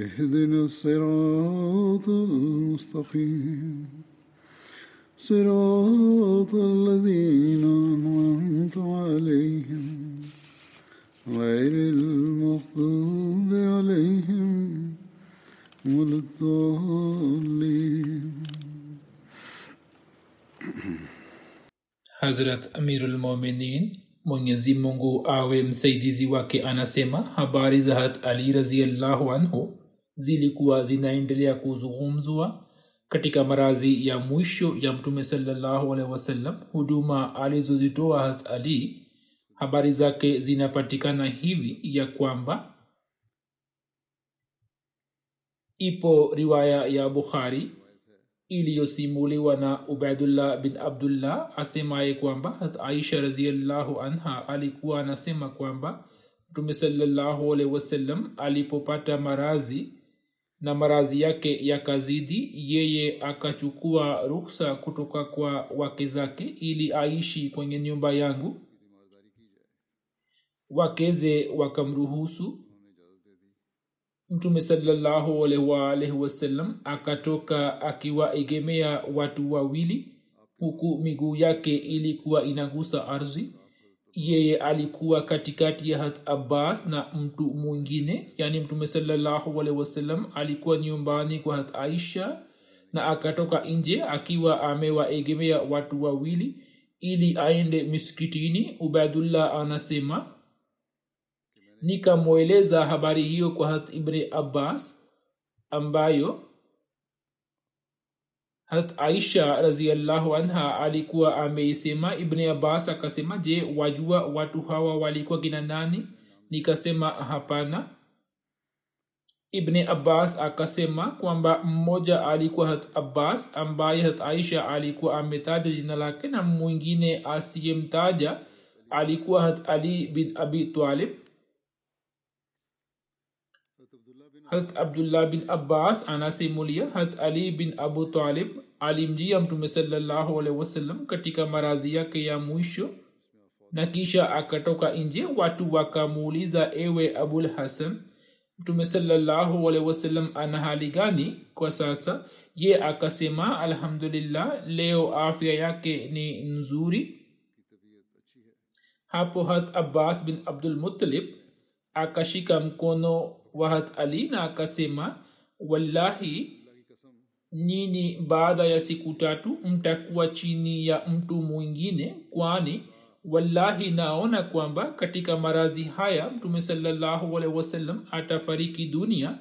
اهدنا الصراط المستقيم. صراط الذين أنعمت عليهم. غير المغضوب عليهم ولا الضالين. حضرت امير المؤمنين mwenyezi mungu awe msaidizi wake anasema habari za علي رزي الله عنه. Zilikuwa zinaendelea kuzungumzwa katika marazi ya mwisho ya mtume salallahu wasallam. Huduma alizozitoa hat ali habari zake zinapatikana hivi ya kwamba ipo riwaya ya bukhari iliyosimuliwa na ubaidullah bin abdullah asemaye kwamba aisha raziallahu anha alikuwa anasema kwamba mtume sallahualhi wasallam alipopata marazi na marazi yake yakazidi yeye akachukua ruksa kutoka kwa wake zake ili aishi kwenye nyumba yangu. Wakeze wakamruhusu. Mtume salallahu akatoka akiwaegemea watu wawili huku miguu yake ilikuwa inagusa ardhi yeye alikuwa katikati ya hat abbas na mtu mwingine yani mtume salallahu alaihi wasallam alikuwa nyumbani kwa hat aisha na akatoka nje akiwa amewaegemea watu wawili ili aende miskitini ubaidullah anasema nikamweleza habari hiyo kwa hat ibni abbas ambayo hat aisha raziallahu anha alikuwa ameisema ibni abbas akasema je wajua watu hawa walikuwa kina nani? Nikasema hapana. Ibni abbas akasema kwamba mmoja alikuwa hat abbas ambaye hat aisha alikuwa ametaja jina lake na mwingine asiyemtaja alikuwa hat ali bin abi talib harat abdullah bin abbas anasimulia harat ali bin abu talib alimjia mtume salallahu alehi wasallam katika marazi yake ya mwisho na kisha akatoka nje watu wakamuuliza ewe abul hasan mtume salallahu alehi wasallam ana hali gani kwa sasa? Ye akasema alhamdulillah leo afya yake ni nzuri. Hapo hat abbas bin abdulmutalib akashika mkono wahat ali na akasema wallahi nyini baada ya siku tatu mtakuwa chini ya mtu mwingine kwani wallahi naona kwamba katika marazi haya mtume salallahu alaihi wasallam atafariki dunia.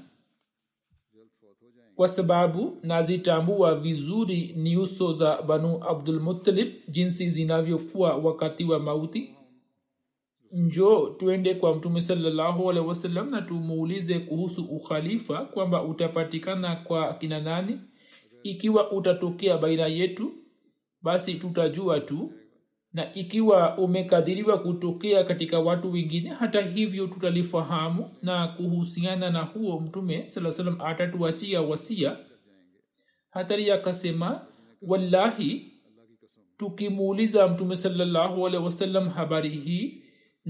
Kwa sababu nazitambua vizuri nyuso za banu abdulmutalib jinsi zinavyokuwa wakati wa mauti njo twende kwa mtume wasallam na tumuulize kuhusu ukhalifa kwamba utapatikana kwa kina nani. Ikiwa utatokea baina yetu basi tutajua tu. Na ikiwa umekadhiriwa kutokea katika watu wengine hata hivyo tutalifahamu. Na kuhusiana na huo mtume saa salam atatuachia wasia. Hatari akasema wallahi tukimuuliza mtume salallahu alehi wasallam habari hii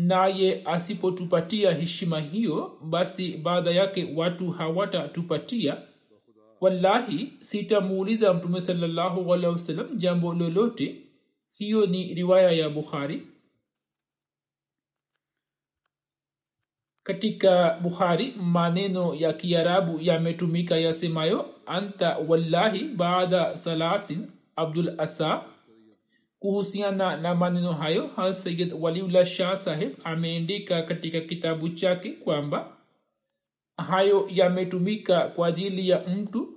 naye asipotupatia heshima hiyo basi baada yake watu hawatatupatia. Wallahi sitamuuliza mtume wasallam jambo lolote. Hiyo ni riwaya ya bukhari. Katika bukhari maneno ya kiarabu yametumika yasemayo anta wallahi baada salasin abdul asa kuhusiana na maneno hayo hasayid waliullah shah sahib ameandika katika kitabu chake kwamba hayo yametumika kwa ajili ya mtu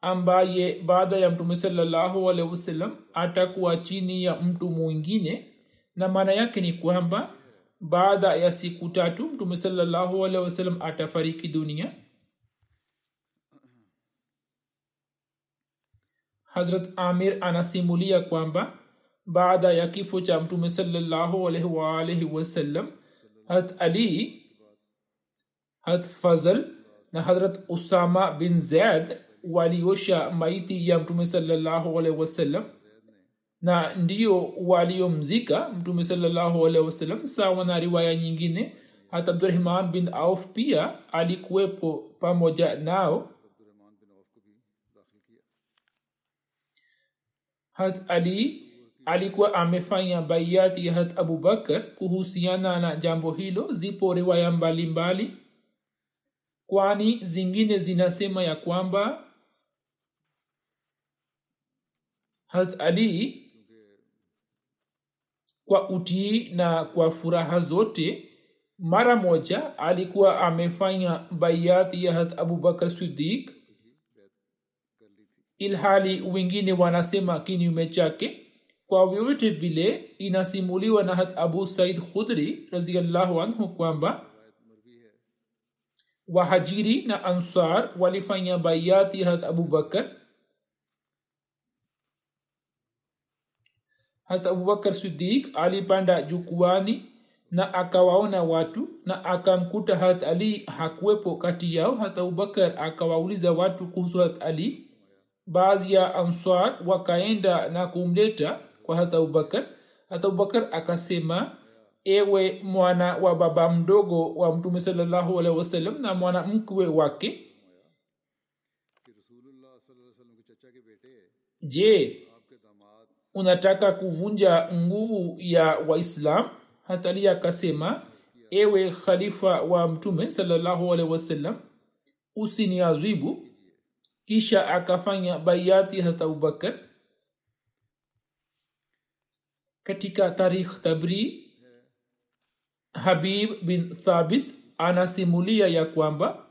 ambaye baada ya mtume salallahu alehi wasallam atakuwa chini ya mtu mwingine na maana yake ni kwamba baada ya siku tatu mtume salallahu alehi wasallam atafariki dunia. Hazrat amir anasimulia kwamba baada ya kifo cha mtume waalaihi wasallam hat ali hat fazl na hadrat usama bin zaid waliosha maiti ya mtume salallahu alaihi wasallam na ndio waliomzika mtume salallahu alaihi wasallam sawa na riwaya nyingine. Hata abdurahman bin auf pia alikuwepo pamoja nao. Hat ali alikuwa amefanya baiati ya hat abubakar kuhusiana na jambo hilo zipo riwaya mbalimbali mbali. kwani zingine zinasema ya kwamba hat ali kwa utii na kwa furaha zote mara moja alikuwa amefanya baiati ya hat abubakar sidik ilhali wengine wanasema kinyume chake kwa vyovyote vile inasimuliwa na hat abu said khudri raziallahu anhu kwamba wahajiri na ansar walifanya baiati hat abubakar hat abubakar sidik alipanda jukuani na akawaona watu na akamkuta hat ali hakuwepo kati yao. Hat abubakar akawauliza watu kuhusu hat ali. Baadhi ya ansar wakaenda na kumleta kwa hat abubakar hat abubakar akasema ewe mwana wa baba mdogo wa mtume salllahu alehi wasallam na mwana mkwe wake je unataka kuvunja nguvu ya waislam? Hatali akasema ewe khalifa wa mtume salllahu alehi wasallam usiniadhibu. Kisha akafanya baiati hata abubakar katika tarikh tabri habib bin thabit anasimulia ya kwamba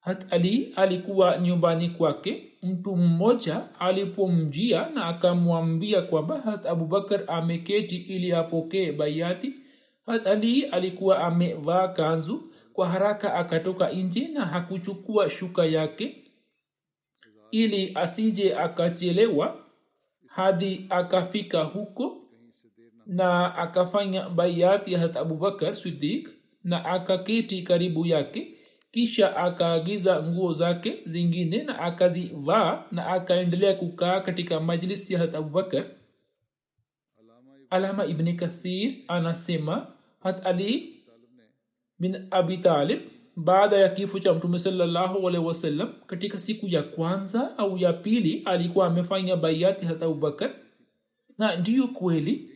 hat ali alikuwa nyumbani kwake mtu mmoja alipomjia na akamwambia kwamba hat abubakar ameketi ili apokee baiati hat ali alikuwa amevaa kanzu kwa haraka akatoka nje na hakuchukua shuka yake ili asije akachelewa hadi akafika huko na akafanya baiati ya hat abubakar sidik na akaketi karibu yake kisha akaagiza nguo zake zingine na akazivaa na akaendelea kukaa katika majlisi ya hat abubakar alama ibni kathir anasema hat ali bin abi talib baada ya kifo cha mtume salallahu wasallam katika siku ya kwanza au ya pili alikuwa amefanya baiati hata abubakar na ndiyo kweli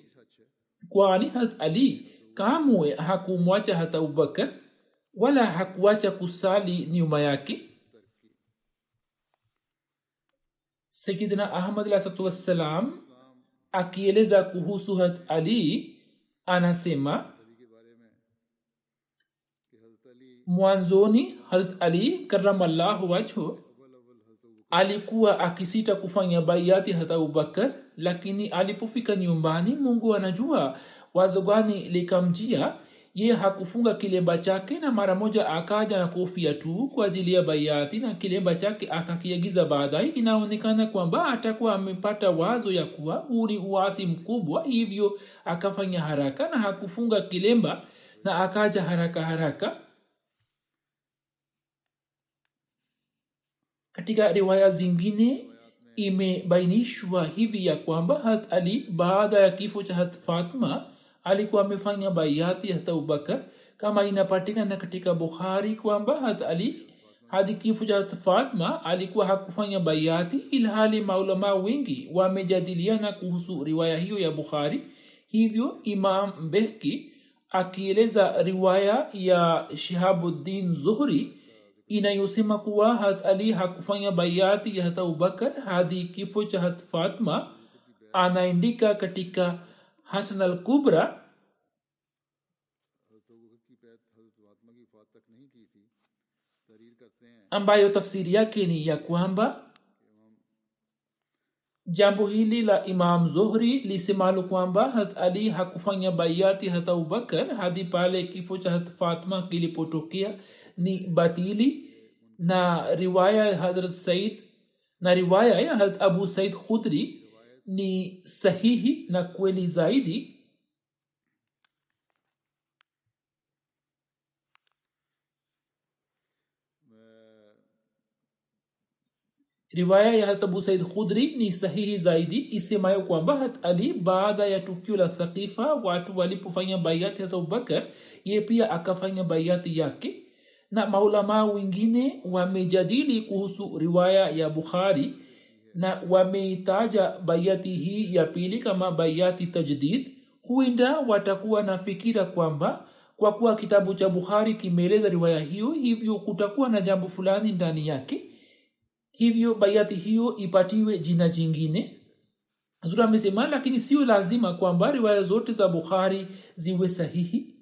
kwani hat ali kamwe hakumwacha hata abubakar wala hakuacha kusali nyuma yake? Sayidina ahmad alahsatu wassalam akieleza kuhusu hat ali anasema mwanzoni harat ali karamallahu wajhu alikuwa akisita kufanya baiati hata abubakar lakini alipofika nyumbani mungu anajua wazo gani likamjia. Ye hakufunga kilemba chake na mara moja akaja na kofia tu kwa ajili ya baiati na kilemba chake akakiagiza baadaye. Inaonekana kwamba atakuwa amepata wazo ya kuwa huu uasi mkubwa hivyo akafanya haraka na hakufunga kilemba na akaja haraka haraka katika riwaya zingine imebainishwa hivi ya kwamba hat ali baada ya kifo cha hat fatma alikuwa amefanya baiati hata abubakar kama inapatikana katika bukhari kwamba hat ali hadi kifo cha hat fatma alikuwa hakufanya baiati ilhali maulama wengi wamejadiliana kuhusu riwaya hiyo ya bukhari. Hivyo imam behki akieleza riwaya ya shihabuddin zuhri inayosema kuwa hat ali hakufanya baiati ya hata abubakar hadi kifo cha hat fatma anaandika katika hasan al kubra ambayo tafsiri yake ni ya kwamba jambo hili la imam zohri lisemalo kwamba hat ali hakufanya baiati hata abubakar hadi pale kifo cha hat fatma kilipotokea ni batili na riwaya ya hadrat said na riwaya ya hadrat abu said khudri ni sahihi na kweli zaidi. Riwaya ya hat abu said khudri ni sahihi zaidi isemayo kwamba hat ali baada ya tukio la thakifa watu walipofanya baiati hat abubakar ye pia akafanya baiati yake na maulamaa wengine wamejadili kuhusu riwaya ya bukhari na wameitaja baiati hii ya pili kama baiati tajdid. Huenda watakuwa na fikira kwamba kwa kuwa kitabu cha bukhari kimeeleza riwaya hiyo hivyo kutakuwa na jambo fulani ndani yake. Hivyo baiati hiyo ipatiwe jina jingine. Zura amesema lakini sio lazima kwamba riwaya zote za bukhari ziwe sahihi.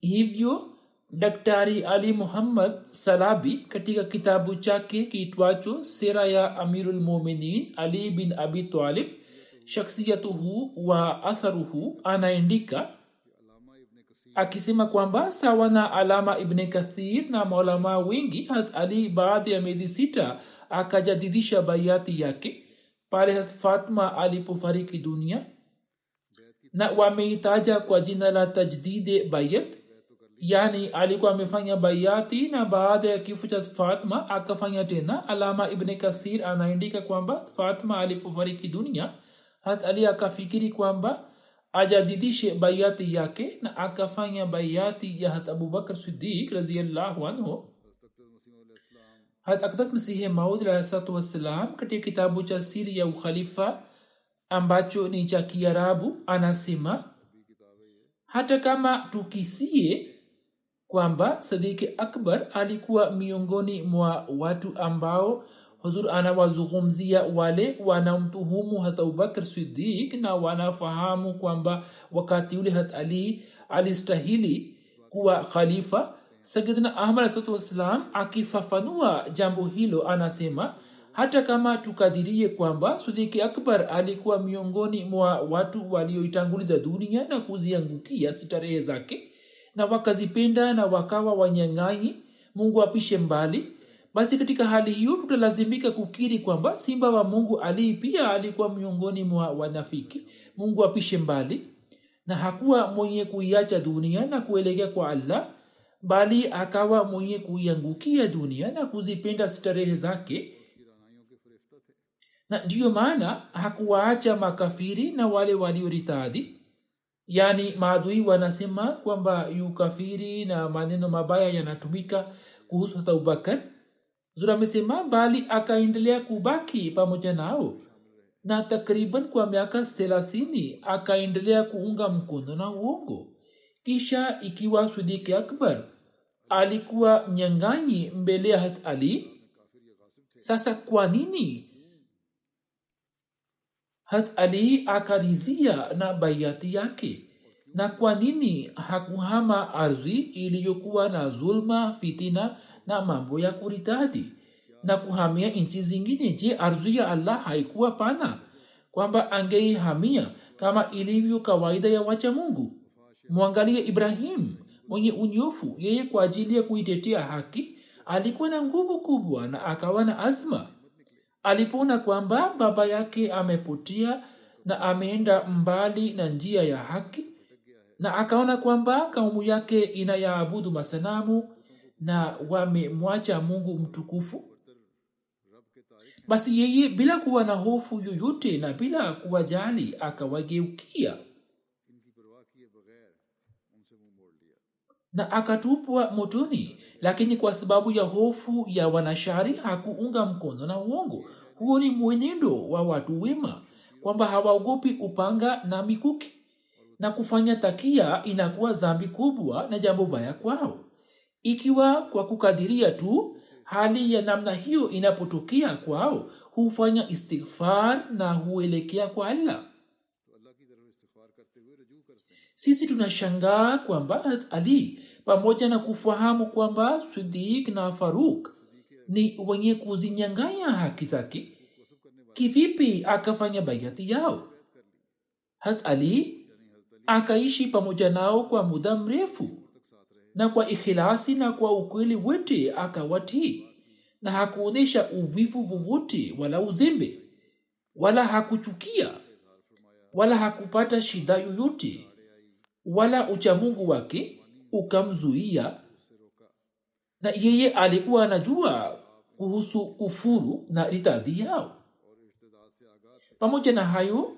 Hivyo daktari ali muhammad salabi katika kitabu chake kiitwacho sera ya amirulmuminin ali bin abi talib shaksiyatuhu wa atharuhu anaendika akisema kwamba sawa na alama ibne kathir na maulama wengi hat ali baadhi ya miezi sita akajadidisha baiati yake pale fatma alipofariki dunia na wameitaja kwa jina la tajdide bayat yani alikuwa amefanya baiati na baada ya kifo cha fatma akafanya tena. Alama ibne kathir anaandika kwamba fatma alipofariki dunia hat ali akafikiri kwamba ajadidishe baiati yake na akafanya baiati ya hat abubakr sidik raziallahu anhu. Hat akdat masihi maud alahsalatu wassalam katika kitabu cha siri ya ukhalifa ambacho ni cha kiarabu anasema hata kama tukisie kwamba sadiki akbar alikuwa miongoni mwa watu ambao huzur anawazungumzia wale wanamtuhumu hat abubakr sidik na wanafahamu kwamba wakati ule hat ali alistahili kuwa khalifa sayidna ahmad asatu wassalam akifafanua jambo hilo anasema hata kama tukadirie kwamba sidiki akbar alikuwa miongoni mwa watu walioitanguliza dunia na kuziangukia starehe zake na wakazipenda na wakawa wanyang'anyi mungu apishe mbali. Basi katika hali hiyo tutalazimika kukiri kwamba simba wa mungu alii pia alikuwa miongoni mwa wanafiki. Mungu apishe mbali. Na hakuwa mwenye kuiacha dunia na kuelekea kwa allah bali akawa mwenye kuiangukia dunia na kuzipenda starehe zake. Na ndiyo maana hakuwaacha makafiri na wale walioritadhi yaani maadui wanasema kwamba yukafiri na maneno mabaya yanatumika kuhusu hata abubakar. Zura amesema bali akaendelea kubaki pamoja nao. Na takriban kwa miaka thelathini akaendelea kuunga mkono na uongo. Kisha ikiwa swidiki akbar alikuwa mnyang'anyi mbele ya hat ali sasa kwa nini hat ali akarizia na baiati yake. Na kwa nini hakuhama ardhi iliyokuwa na zulma fitina na mambo ya kuritadi? Na kuhamia nchi zingine je ardhi ya allah haikuwa pana? Kwamba angeihamia kama ilivyo kawaida ya wacha mungu. Mwangalie ibrahim mwenye unyofu. Yeye kwa ajili ya kuitetea haki alikuwa na nguvu kubwa na akawa na azma alipoona kwamba baba yake amepotea na ameenda mbali na njia ya haki na akaona kwamba kaumu yake inayaabudu masanamu na wamemwacha mungu mtukufu. Basi yeye bila kuwa na hofu yoyote na bila kuwajali akawageukia na akatupwa motoni lakini kwa sababu ya hofu ya wanashari hakuunga mkono na uongo. Huo ni mwenendo wa watu wema kwamba hawaogopi upanga na mikuki. Na kufanya takia inakuwa zambi kubwa na jambo baya kwao. Ikiwa kwa kukadiria tu hali ya namna hiyo inapotokea kwao hufanya istighfar na huelekea kwa allah sisi tunashangaa kwamba ali pamoja na kufahamu kwamba sidik na faruk ni wenye kuzinyanganya haki zake kivipi akafanya baiati yao? Hat ali akaishi pamoja nao kwa muda mrefu na kwa ikhilasi na kwa ukweli wote akawatii na hakuonyesha uvivu vovote wala uzembe wala hakuchukia wala hakupata shida yoyote wala uchamungu wake ukamzuia. Na yeye alikuwa anajua kuhusu kufuru na ritadhi yao. Pamoja na hayo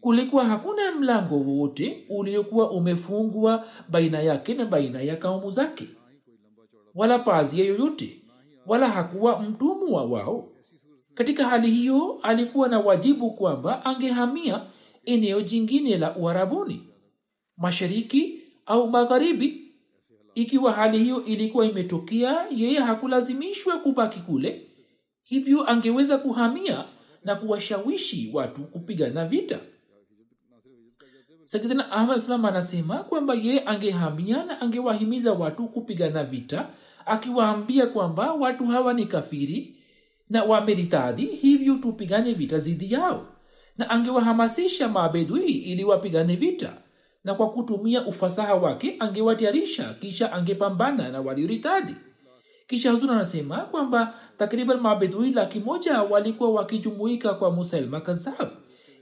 kulikuwa hakuna mlango wowote uliokuwa umefungwa baina yake na baina ya kaumu zake wala pazia yoyote wala hakuwa mtumwa wao. Katika hali hiyo alikuwa na wajibu kwamba angehamia eneo jingine la uharabuni mashariki au magharibi. Ikiwa hali hiyo ilikuwa imetokea yeye hakulazimishwa kubaki kule. Hivyo angeweza kuhamia na kuwashawishi watu kupigana vita. Sayidina ahmad salam anasema kwamba yeye angehamia na angewahimiza watu kupigana vita akiwaambia kwamba watu hawa ni kafiri na wameritadhi hivyo tupigane vita zidi yao. Na angewahamasisha mabedui ili wapigane vita na kwa kutumia ufasaha wake angewatayarisha kisha angepambana na walioritadhi kisha huzur anasema kwamba takriban mabedui laki moja walikuwa wakijumuika kwa musailma kazab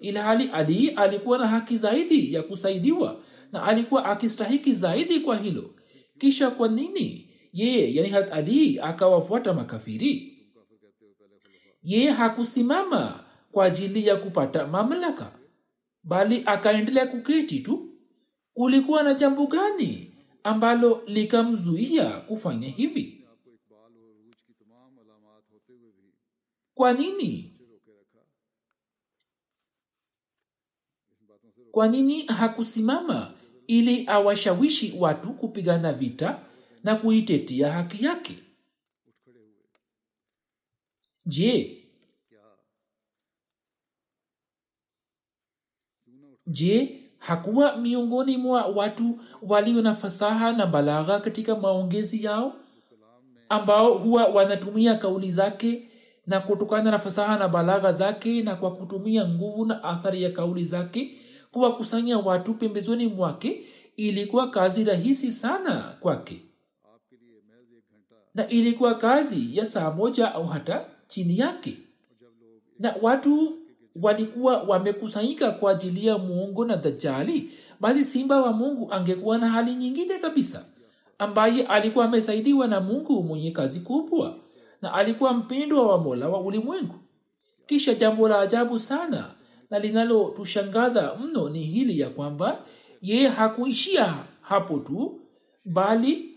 ilhali ali alikuwa na haki zaidi ya kusaidiwa na alikuwa akistahiki zaidi kwa hilo. Kisha kwa nini yeye yani hat ali akawafuata makafiri? Yeye hakusimama kwa ajili ya kupata mamlaka bali akaendelea kuketi tu kulikuwa na jambo gani ambalo likamzuia kufanya hivi? Kwa nini? Kwa nini hakusimama ili awashawishi watu kupigana vita na kuitetea haki yake? Je je hakuwa miongoni mwa watu walio na fasaha na balagha katika maongezi yao ambao huwa wanatumia kauli zake na kutokana na fasaha na balagha zake na kwa kutumia nguvu na athari ya kauli zake kuwakusanya watu pembezoni mwake ilikuwa kazi rahisi sana kwake. Na ilikuwa kazi ya saa moja au hata chini yake. Na watu walikuwa wamekusanyika kwa ajili ya muungu na dajali basi simba wa mungu angekuwa na hali nyingine kabisa ambaye alikuwa amesaidiwa na mungu mwenye kazi kubwa na alikuwa mpendwa wa mola wa ulimwengu. Kisha jambo la ajabu sana na linalotushangaza mno ni hili ya kwamba yeye hakuishia hapo tu bali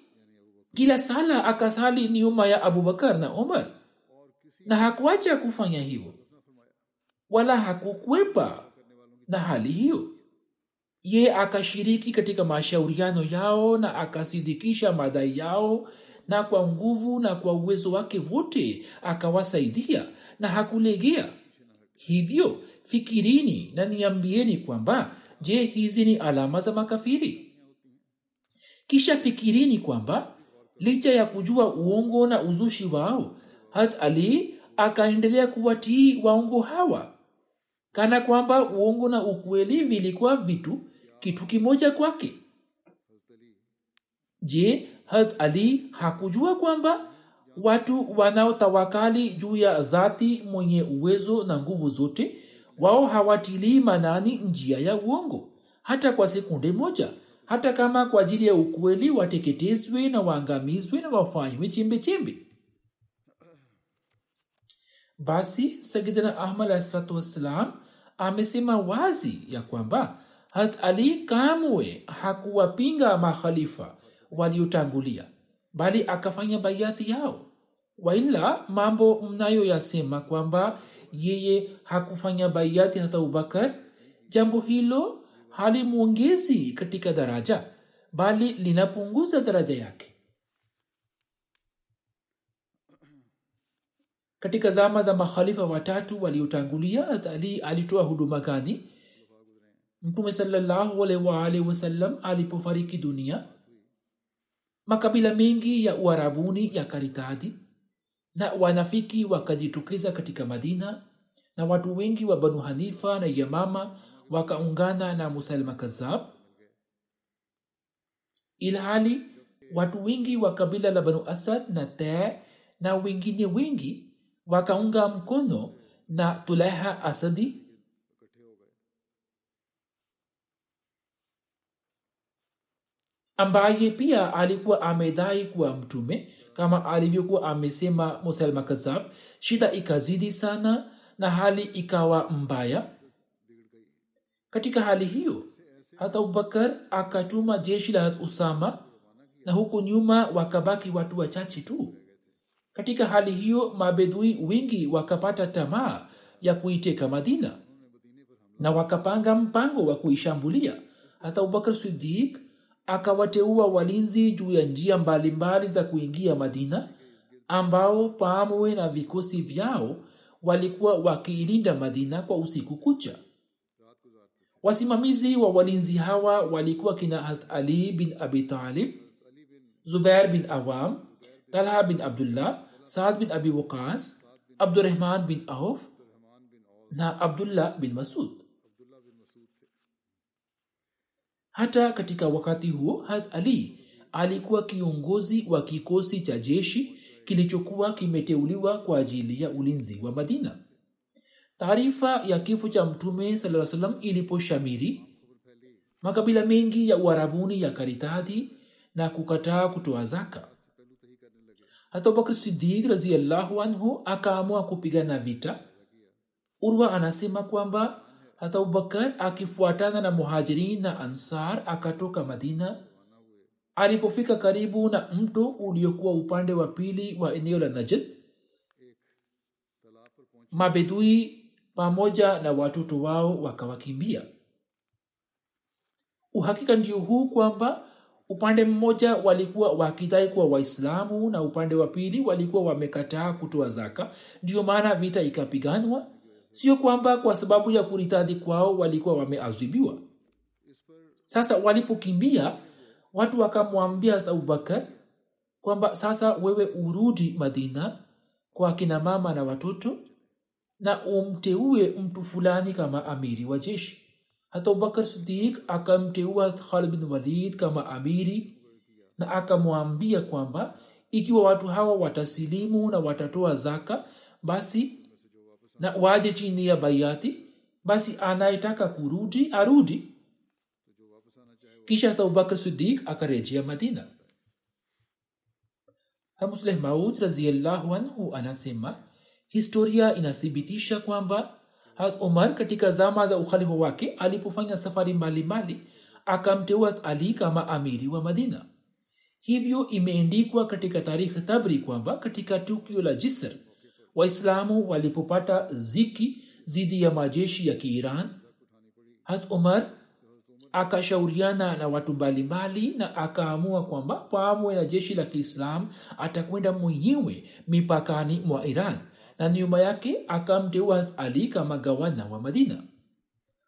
kila sala akasali nyuma ya abubakar na omar na hakuacha kufanya hivyo wala hakukwepa na hali hiyo. Ye akashiriki katika mashauriano yao na akasidikisha madai yao na kwa nguvu na kwa uwezo wake wote akawasaidia na hakulegea. Hivyo fikirini na niambieni kwamba je hizi ni alama za makafiri? Kisha fikirini kwamba licha ya kujua uongo na uzushi wao hat ali akaendelea kuwatii waongo hawa kana kwamba uongo na ukweli vilikuwa vitu kitu kimoja kwake. Je hat ali hakujua kwamba watu wanaotawakali juu ya dhati mwenye uwezo na nguvu zote wao hawatilii manani njia ya uongo? Hata kwa sekunde moja hata kama kwa ajili ya ukweli wateketezwe na waangamizwe na wafanywe chembe basi sayidina ahmad alahsalatu wassalam amesema wazi ya kwamba hat ali kamwe hakuwapinga makhalifa waliotangulia bali akafanya baiati yao. Waila mambo mnayoyasema kwamba yeye hakufanya baiati hata abubakar jambo hilo halimwongezi katika daraja bali linapunguza daraja yake katika zama za makhalifa watatu waliotangulia ali alitoa huduma gani? Mtume salllahualwalhi wasallam alipofariki dunia makabila mengi ya uarabuni yakaritadi na wanafiki wakajitukiza katika madina na watu wengi wa banu hanifa na yamama wakaungana na musalma kazab ilhali watu wengi wa kabila la banu asad na te na wengine wengi wakaunga mkono na tulaha asadi. Ambaye pia alikuwa amedai kuwa mtume kama alivyokuwa amesema musalma kazab shida ikazidi sana na hali ikawa mbaya. Katika hali hiyo hata abubakar akatuma jeshi la usama na huku nyuma wakabaki watu wachache tu katika hali hiyo mabedui wengi wakapata tamaa ya kuiteka madina na wakapanga mpango wa kuishambulia. Hata abubakar sidik akawateua walinzi juu ya njia mbalimbali za kuingia madina ambao pamwe na vikosi vyao walikuwa wakiilinda madina kwa usiku kucha. Wasimamizi wa walinzi hawa walikuwa kina ali bin abi zubair bin awam talha bin abdullah saad bin abi waqas abdurahman bin auf na abdullah bin masud. Hata katika wakati huo Had ali alikuwa kiongozi wa kikosi cha jeshi kilichokuwa kimeteuliwa kwa ajili ya ulinzi wa madina. Taarifa ya kifo cha mtume saa salam iliposhamiri makabila mengi ya uarabuni yakaritadi na kukataa kutoa zaka hata abubakr sidik raziallahu anhu akaamua kupigana vita. Urwa anasema kwamba hata abubakar akifuatana na muhajirin na ansar akatoka madina alipofika karibu na mto uliokuwa upande wa pili wa eneo la najd mabedui pamoja na watoto wao wakawakimbia. Uhakika ndio huu kwamba upande mmoja walikuwa wakidai kuwa waislamu na upande wa pili walikuwa wamekataa kutoa zaka. Ndiyo maana vita ikapiganwa. Sio kwamba kwa sababu ya kuritadhi kwao walikuwa wameazibiwa sasa walipokimbia watu wakamwambia abubakar kwamba sasa wewe urudi madina kwa kina mama na watoto na umteue mtu fulani kama amiri wa jeshi hata sidik akamteua khalid bin walid kama amiri na akamwambia kwamba ikiwa watu hawa watasilimu na watatoa zaka basi na waje chini ya baiati basi anayetaka kurudi arudi. Kisha hata sidik akarejea madina. Hamusleh maud raziallahu anhu anasema historia inathibitisha kwamba umar katika zama za ukhalifa wake alipofanya safari mbalimbali akamteua ali kama amiri wa madina. Hivyo imeendikwa katika tarikhi tabri kwamba katika tukio la jisr waislamu walipopata ziki dhidi ya majeshi ya kiiran hat umar akashauriana na watu mbalimbali na akaamua kwamba pamwe na jeshi la kiislam atakwenda mwenyewe mipakani mwa iran na nyuma yake akamteua ali kama gawana wa madina.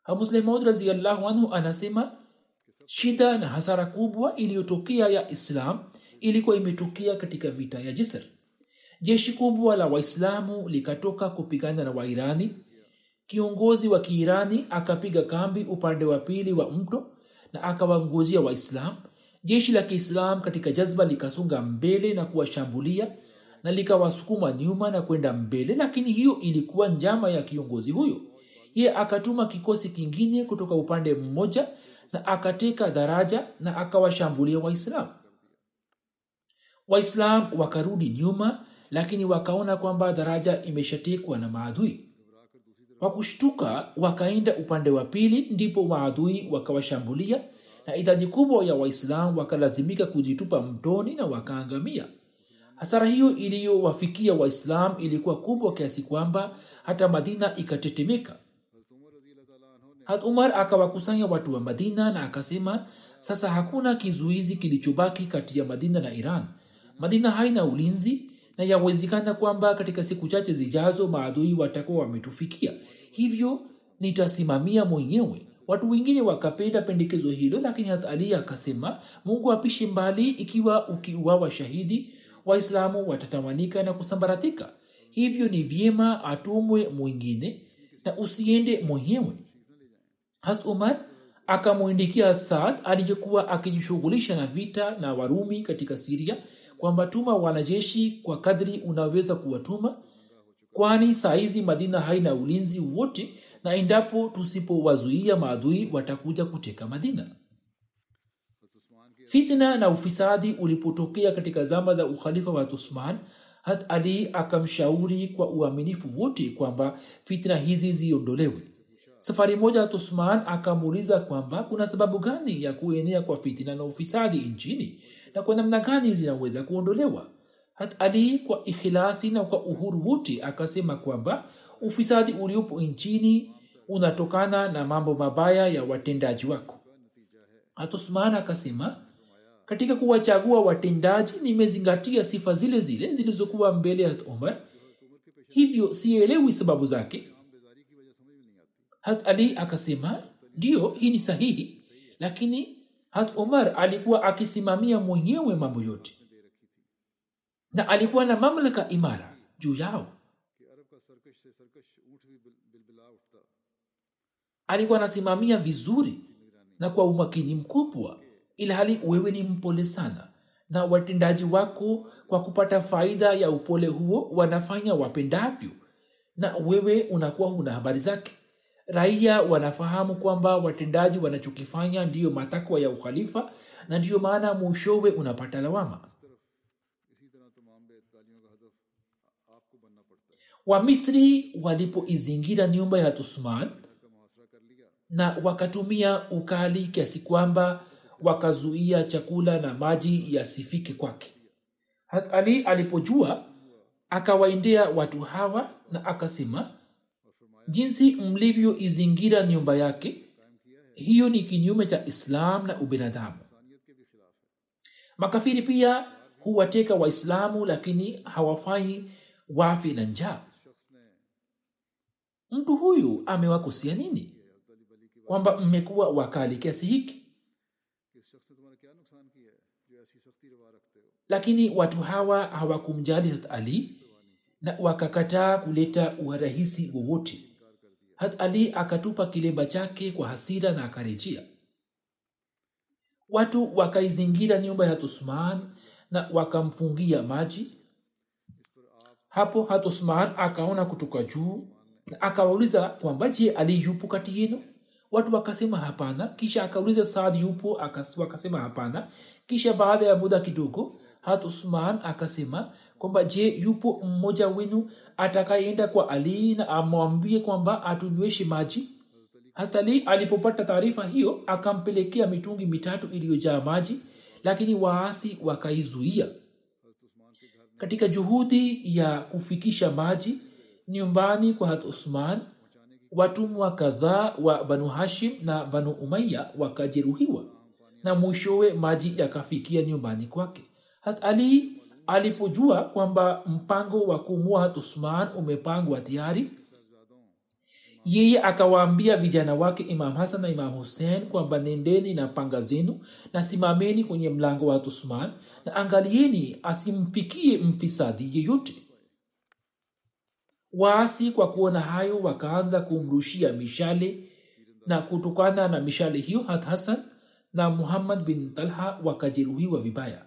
Hamuslemod raziallahu anhu anasema shida na hasara kubwa iliyotokea ya islam ilikuwa imetokea katika vita ya jisr. Jeshi kubwa la waislamu likatoka kupigana na wairani. Kiongozi wa kiirani akapiga kambi upande wa pili wa mto na akawanguzia waislam. Jeshi la kiislam katika jazba likasunga mbele na kuwashambulia na likawasukuma nyuma na kwenda mbele lakini hiyo ilikuwa njama ya kiongozi huyo. Ye akatuma kikosi kingine kutoka upande mmoja na akateka daraja na akawashambulia waislam waislam wakarudi nyuma lakini wakaona kwamba daraja imeshatekwa na maadui. Kwa kushtuka wakaenda upande wa pili ndipo maadui wakawashambulia na idadi kubwa ya waislam wakalazimika kujitupa mtoni na wakaangamia hasara hiyo iliyowafikia waislam ilikuwa kubwa kiasi kwamba hata madina ikatetemeka. Hat umar akawakusanya watu wa madina na akasema sasa hakuna kizuizi kilichobaki kati ya madina na iran. Madina haina ulinzi na yawezekana kwamba katika siku chache zijazo maadui watakuwa wametufikia. Hivyo nitasimamia mwenyewe. Watu wengine wakapenda pendekezo hilo lakini hat ali akasema mungu apishe mbali ikiwa ukiuawa shahidi waislamu watatamanika na kusambaratika. Hivyo ni vyema atumwe mwingine na usiende mwenyewe. Hat umar akamwindikia saad aliyekuwa akijishughulisha na vita na warumi katika siria kwamba tuma wanajeshi kwa kadri unaweza kuwatuma kwani saizi madina haina ulinzi wote na endapo tusipowazuia maadui watakuja kuteka madina fitna na ufisadi ulipotokea katika zama za ukhalifa wa usman hat ali akamshauri kwa uaminifu wote kwamba fitna hizi ziondolewe. Safari moja usman akamuuliza kwamba kuna sababu gani ya kuenea kwa fitina na ufisadi nchini na kwa namna gani zinaweza kuondolewa? Hat ali kwa ikhilasi na kwa uhuru wote akasema kwamba ufisadi uliopo nchini unatokana na mambo mabaya ya watendaji wako. Hatusman akasema katika kuwachagua watendaji nimezingatia sifa zile zile zilizokuwa mbele ya umar hivyo sielewi sababu zake. Hat ali akasema ndiyo hii ni sahihi. Lakini hat umar alikuwa akisimamia mwenyewe mambo yote. Na alikuwa na mamlaka imara juu yao. Alikuwa anasimamia vizuri na kwa umakini mkubwa ilhali wewe ni mpole sana. Na watendaji wako kwa kupata faida ya upole huo wanafanya wapendavyo. Na wewe unakuwa huna habari zake. Raia wanafahamu kwamba watendaji wanachokifanya ndiyo matakwa ya ukhalifa na ndiyo maana mwishowe unapata lawama. Wamisri walipoizingira nyumba ya tusman na wakatumia ukali kiasi kwamba wakazuia chakula na maji yasifike kwake. Ali alipojua akawaendea watu hawa na akasema jinsi mlivyoizingira nyumba yake hiyo ni kinyume cha islam na ubinadamu. Makafiri pia huwateka waislamu lakini hawafanyi wafi na njaa. Mtu huyu amewakosia nini? Kwamba mmekuwa wakali kiasi hiki lakini watu hawa hawakumjali hat ali na wakakataa kuleta uharahisi wowote. Hat ali akatupa kilemba chake kwa hasira na akarejea. Watu wakaizingira nyumba ya usman na wakamfungia maji. Hapo hat usman akaona kutoka juu na akawauliza kwamba je ali yupo kati yenu? Watu wakasema hapana. Kisha akauliza saad yupo? Wakasema hapana. Kisha baada ya muda kidogo hat usman akasema kwamba je yupo mmoja wenu atakayeenda kwa ali na amwambie kwamba atunyweshe maji? Hastali alipopata taarifa hiyo akampelekea mitungi mitatu iliyojaa maji lakini waasi wakaizuia. Katika juhudi ya kufikisha maji nyumbani kwa hat usman watumwa kadhaa wa banu hashim na banu umaya wakajeruhiwa na mwishowe maji yakafikia nyumbani kwake hat ali alipojua kwamba mpango wa kumua hat usman umepangwa tayari yeye akawaambia vijana wake imam hasan na imam husein kwamba nendeni na panga zenu na simameni kwenye mlango wa usman na angalieni asimfikie mfisadi yeyote. Waasi kwa kuona hayo wakaanza kumrushia mishale na kutokana na mishale hiyo hat hasan na muhammad bin talha wakajeruhiwa vibaya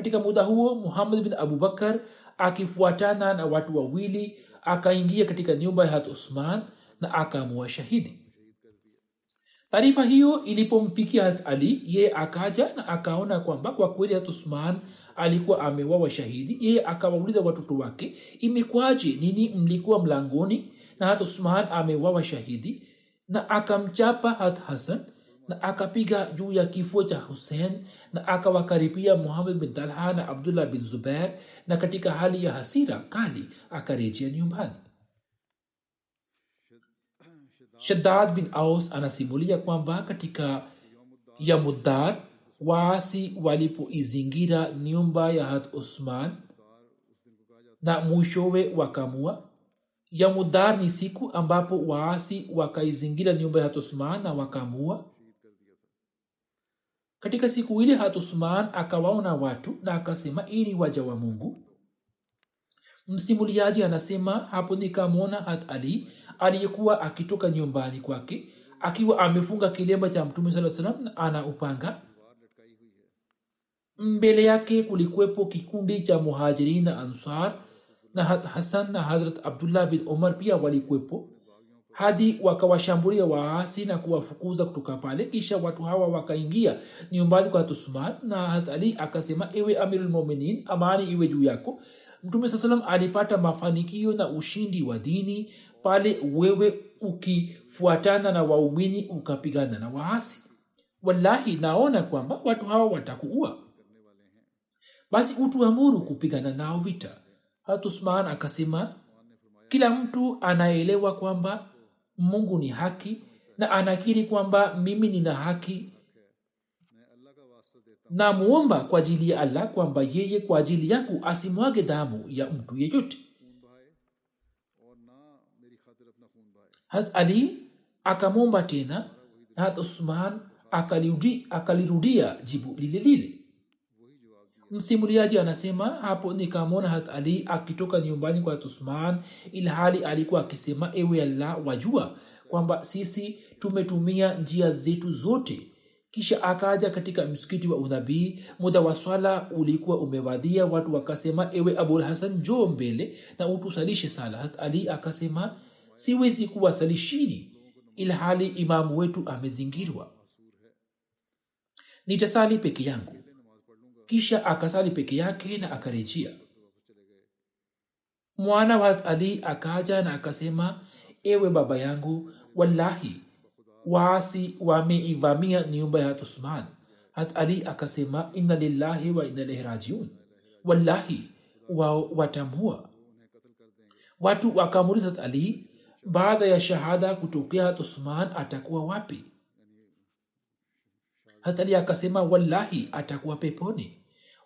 katika muda huo muhammad bin abubakar akifuatana na watu wawili akaingia katika nyumba ya hat usman na akamua shahidi. Taarifa hiyo ilipomfikia hat ali yeye akaja na akaona kwamba kwa kweli hat usman alikuwa amewawa shahidi. Yeye akawauliza watoto wake imekwaje nini mlikuwa mlangoni? Na hat usman amewawa shahidi na akamchapa hat hasan na akapiga juu ya kifo cha husein na akawakaribia muhammad bin talha na abdullah bin zubair na katika hali ya hasira kali akarejea nyumbani. Shaddad bin aus anasimulia kwamba katika yamuddar waasi walipoizingira nyumba ya had usman na mwishowe wakamua. Yamuddar ni siku ambapo waasi wakaizingira nyumba ya had usman na wakamua katika siku ile hat usman akawaona watu na akasema ili waja wa mungu. Msimuliaji anasema hapo nikamwona hat ali aliyekuwa akitoka nyumbani kwake akiwa amefunga kilemba cha mtume saa salam na ana upanga. Mbele yake kulikuwepo kikundi cha muhajirin na ansar na hasan na harat abdullah bin umar pia walikuwepo hadi wakawashambulia waasi na kuwafukuza kutoka pale. Kisha watu hawa wakaingia nyumbani kwa tusman na hatali akasema ewe amirulmuminin amani iwe juu yako. Mtume saa salam alipata mafanikio na ushindi wa dini pale wewe ukifuatana na waumini ukapigana na waasi. Wallahi naona kwamba watu hawa watakuua. Basi utuamuru kupigana nao vita. Hatusman akasema kila mtu anaelewa kwamba mungu ni haki na anakiri kwamba mimi nina haki. Namuomba kwa ajili ya allah kwamba yeye kwa ajili yangu asimwage damu ya mtu yeyote. Hat ali akamwomba tena na hat usman akalirudi, akalirudia jibu lile lile msimuliaji anasema hapo nikamwona hat ali akitoka nyumbani kwa tusman ilhali alikuwa akisema ewe allah wajua kwamba sisi tumetumia njia zetu zote. Kisha akaja katika msikiti wa unabii muda wa swala ulikuwa umewadhia watu wakasema ewe abul hasan njoo mbele na utusalishe sala. Hat ali akasema siwezi kuwasalishini ilhali imamu wetu amezingirwa. Nitasali peke yangu kisha akasali peke yake na akarejea. Mwana wa ali akaja na akasema ewe baba yangu wallahi waasi wameivamia nyumba ya usman. Hat ali akasema inna lillahi wa inna ilaihi rajiun. Wallahi wao watamua. Watu wakamuliza hat ali baada ya shahada kutokea hat usman atakuwa wapi? Hat ali akasema wallahi atakuwa peponi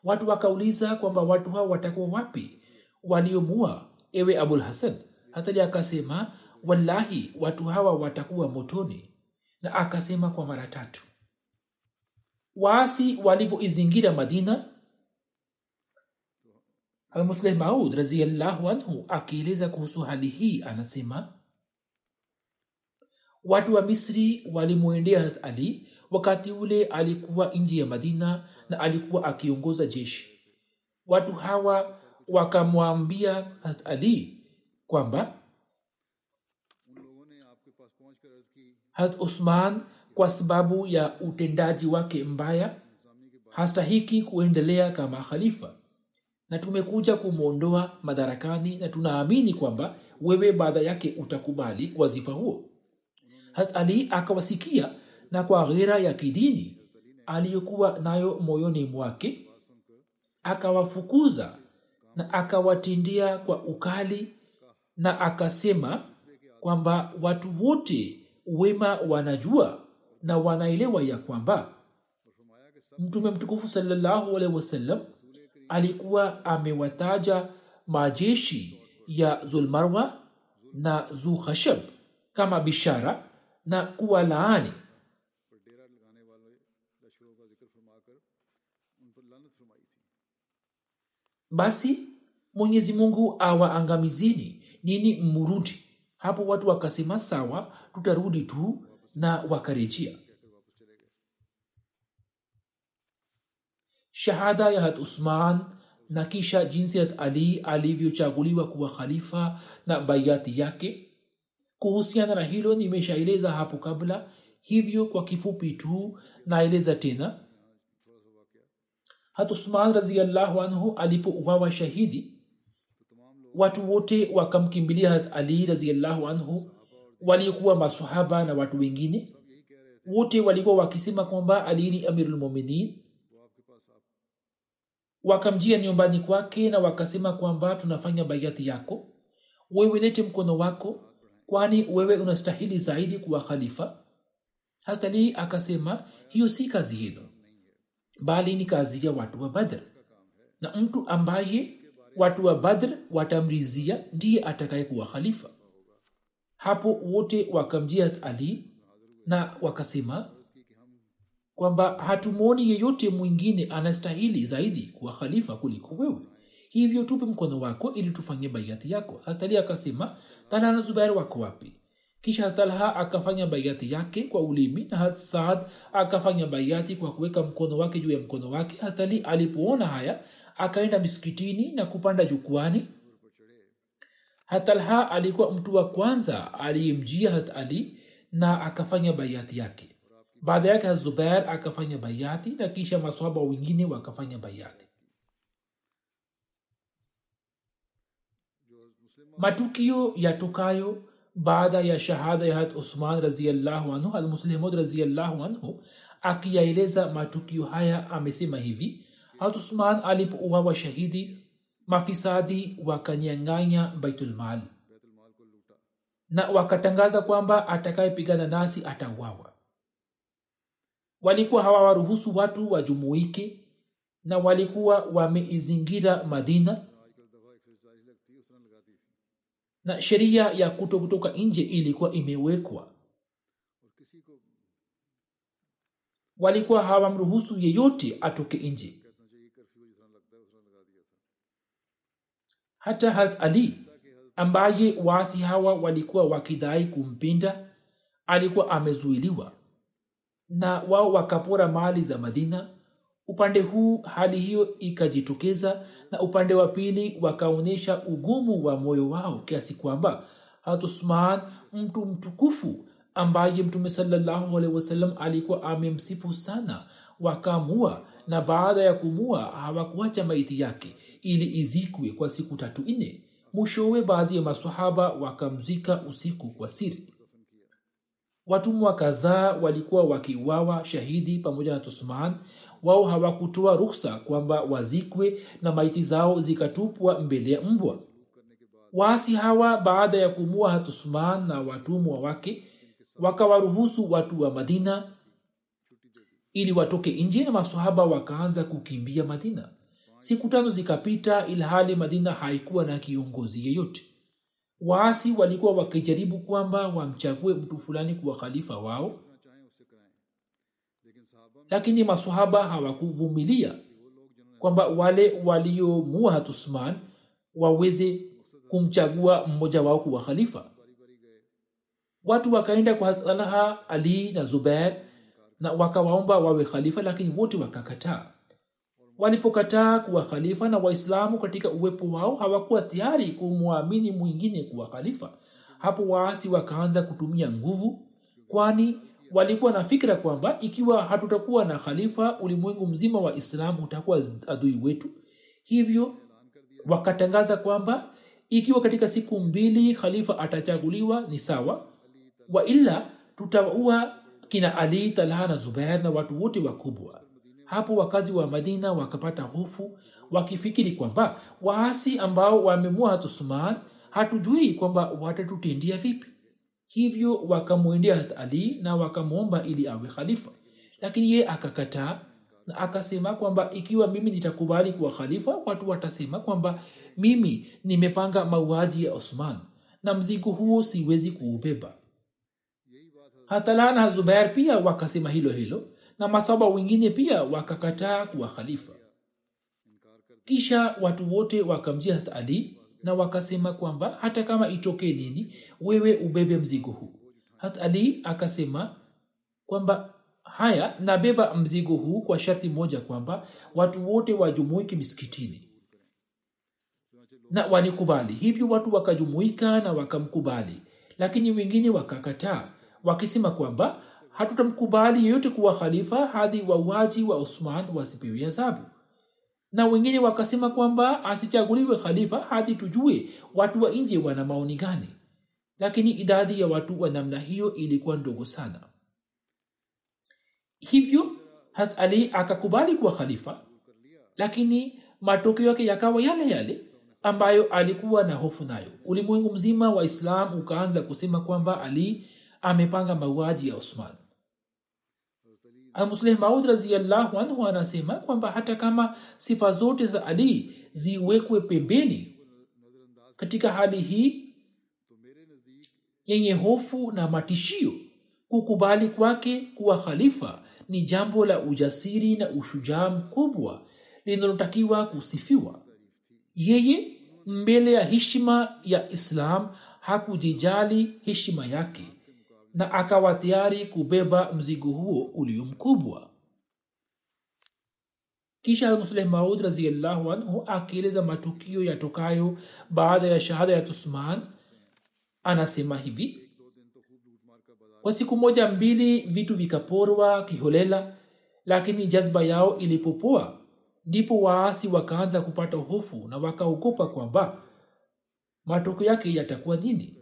watu wakauliza kwamba watu hao watakuwa wapi? Waliomua ewe abul hasan. Hatali akasema wallahi watu hawa watakuwa motoni. Na akasema kwa mara tatu waasi walipoizingira madina almusleh maud raziallahu anhu akieleza kuhusu hali hii anasema watu wa misri walimwendea ali wakati ule alikuwa nji ya madina na alikuwa akiongoza jeshi. Watu hawa wakamwambia ali kwamba hat usman kwa sababu ya utendaji wake mbaya hastahiki kuendelea kama khalifa. Na tumekuja kumwondoa madarakani na tunaamini kwamba wewe baadha yake utakubali wazifa huo ali akawasikia na kwa ghera ya kidini aliyokuwa nayo moyoni mwake akawafukuza na akawatindia kwa ukali na akasema kwamba watu wote wema wanajua na wanaelewa ya kwamba mtume mtukufu salallahu alaihi wasallam alikuwa amewataja majeshi ya zulmarwa na zukhashab kama bishara na kuwa laani. Basi mwenyezi mungu awaangamizini nini mrudi. Hapo watu wakasema sawa tutarudi tu na wakarejea. Shahada ya hat usman na kisha jinsi hat ali alivyochaguliwa kuwa khalifa na baiati yake kuhusiana na hilo nimeshaeleza hapo kabla. Hivyo kwa kifupi tu naeleza tena. Hat usman raziallahu anhu alipouawa shahidi watu wote wakamkimbilia hat ali raziallahu anhu waliokuwa masahaba na watu wengine. Wote walikuwa wakisema kwamba ali ni amirulmuminin wakamjia nyumbani kwake na wakasema kwamba tunafanya baiati yako. Wewe lete mkono wako kwani wewe unastahili zaidi kuwa khalifa? Hastali akasema hiyo si kazi yenu bali ni kazi ya watu wa badr. Na mtu ambaye watu wa badr watamrizia ndiye atakaye kuwa khalifa. Hapo wote wakamjia ali na wakasema kwamba hatumwoni yeyote mwingine anastahili zaidi kuwa khalifa kuliko wewe hivyo tupe mkono wako ili tufanye baiati yako. Hastali akasema talha na zubair wako wapi? Kisha talha akafanya baiati yake kwa ulimi na saad akafanya baiati kwa kuweka mkono wake juu ya mkono wake. Hastali alipoona haya akaenda misikitini na kupanda jukwani hatalha alikuwa mtu wa kwanza aliyemjia hat ali na akafanya baiati yake. Baada yake hazubair akafanya baiati na kisha maswaba wengine wakafanya baiati matukio yatokayo baada ya shahada ya hat usman raziallahu anhu almuslimud raziallahu anhu akiyaeleza matukio haya amesema hivi hat usman alipouawa shahidi mafisadi wakanyanganya baitulmal na wakatangaza kwamba atakayepigana nasi atauawa. Walikuwa hawawaruhusu watu wajumuike na walikuwa wameizingira madina na sheria ya kuto kutoka nje ilikuwa imewekwa. Walikuwa hawamruhusu yeyote atoke nje. Hata has ali ambaye waasi hawa walikuwa wakidai kumpinda alikuwa amezuiliwa. Na wao wakapora mali za madina. Upande huu hali hiyo ikajitokeza na upande wa pili wakaonyesha ugumu wa moyo wao kiasi kwamba hatusman mtu mtukufu ambaye mtume salallahu alehi alikuwa amemsifu sana wakamua na baada ya kumua hawakuacha maiti yake ili izikwe kwa siku tatu nne. Mwishowe baadhi ya masahaba wakamzika usiku kwa siri. Watumwa kadhaa walikuwa wakiuawa shahidi pamoja na tusman wao hawakutoa ruhsa kwamba wazikwe na maiti zao zikatupwa mbele ya mbwa. Waasi hawa baada ya kumua hatusman na watumwa wake wakawaruhusu watu wa madina ili watoke nje na masahaba wakaanza kukimbia madina. Siku tano zikapita ilhali madina haikuwa na kiongozi yeyote. Waasi walikuwa wakijaribu kwamba wamchague mtu fulani kuwa khalifa wao lakini masahaba hawakuvumilia kwamba wale waliomua hatusman waweze kumchagua mmoja wao kuwa khalifa. Watu wakaenda kwa talha ali na zubair na wakawaomba wawe khalifa lakini wote wakakataa. Walipokataa kuwa khalifa na waislamu katika uwepo wao hawakuwa tayari kumwamini mwingine kuwa khalifa. Hapo waasi wakaanza kutumia nguvu kwani walikuwa na fikira kwamba ikiwa hatutakuwa na khalifa ulimwengu mzima wa islamu utakuwa adui wetu. Hivyo wakatangaza kwamba ikiwa katika siku mbili khalifa atachaguliwa ni sawa. Waila tutaua kina ali talha na zubair na watu wote wakubwa. Hapo wakazi wa madina wakapata hofu wakifikiri kwamba waasi ambao wamemua hatusuman hatujui kwamba watatutendia vipi hivyo wakamwendea hat ali na wakamwomba ili awe khalifa. Lakini ye akakataa na akasema kwamba ikiwa mimi nitakubali kuwa khalifa watu watasema kwamba mimi nimepanga mauaji ya osman na mzigo huo siwezi kuubeba. Hatala zubair pia wakasema hilo hilo na masaba wengine pia wakakataa kuwa khalifa. Kisha watu wote wakamjia hat ali na wakasema kwamba hata kama itokee nini wewe ubebe mzigo huu. Hat ali akasema kwamba haya nabeba mzigo huu kwa sharti moja kwamba watu wote wajumuiki misikitini. Na wanikubali hivyo watu wakajumuika na wakamkubali. Lakini wengine wakakataa wakisema kwamba hatutamkubali yeyote kuwa khalifa hadi wauaji wa uthman wasipewe adhabu na wengine wakasema kwamba asichaguliwe khalifa hadi tujue watu wa nje wana maoni gani. Lakini idadi ya watu wa namna hiyo ilikuwa ndogo sana. Hivyo hat ali akakubali kuwa khalifa lakini matokeo yake yakawa yale yale ambayo alikuwa na hofu nayo. Ulimwengu mzima wa islam ukaanza kusema kwamba ali amepanga mauaji ya usman musleh maud raziallahu anhu anasema kwamba hata kama sifa zote za ali ziwekwe pembeni katika hali hii yenye hofu na matishio kukubali kwake kuwa khalifa ni jambo la ujasiri na ushujaa mkubwa linalotakiwa kusifiwa. Yeye mbele ya heshima ya islam hakujijali heshima yake na akawa tayari kubeba mzigo huo ulio mkubwa. Kisha musleh maud raziallahu anhu akieleza matukio yatokayo baada ya shahada ya tusman anasema hivi kwa siku moja mbili vitu vikaporwa kiholela lakini jazba yao ilipopoa ndipo waasi wakaanza kupata hofu na wakaogopa kwamba matokeo yake yatakuwa nini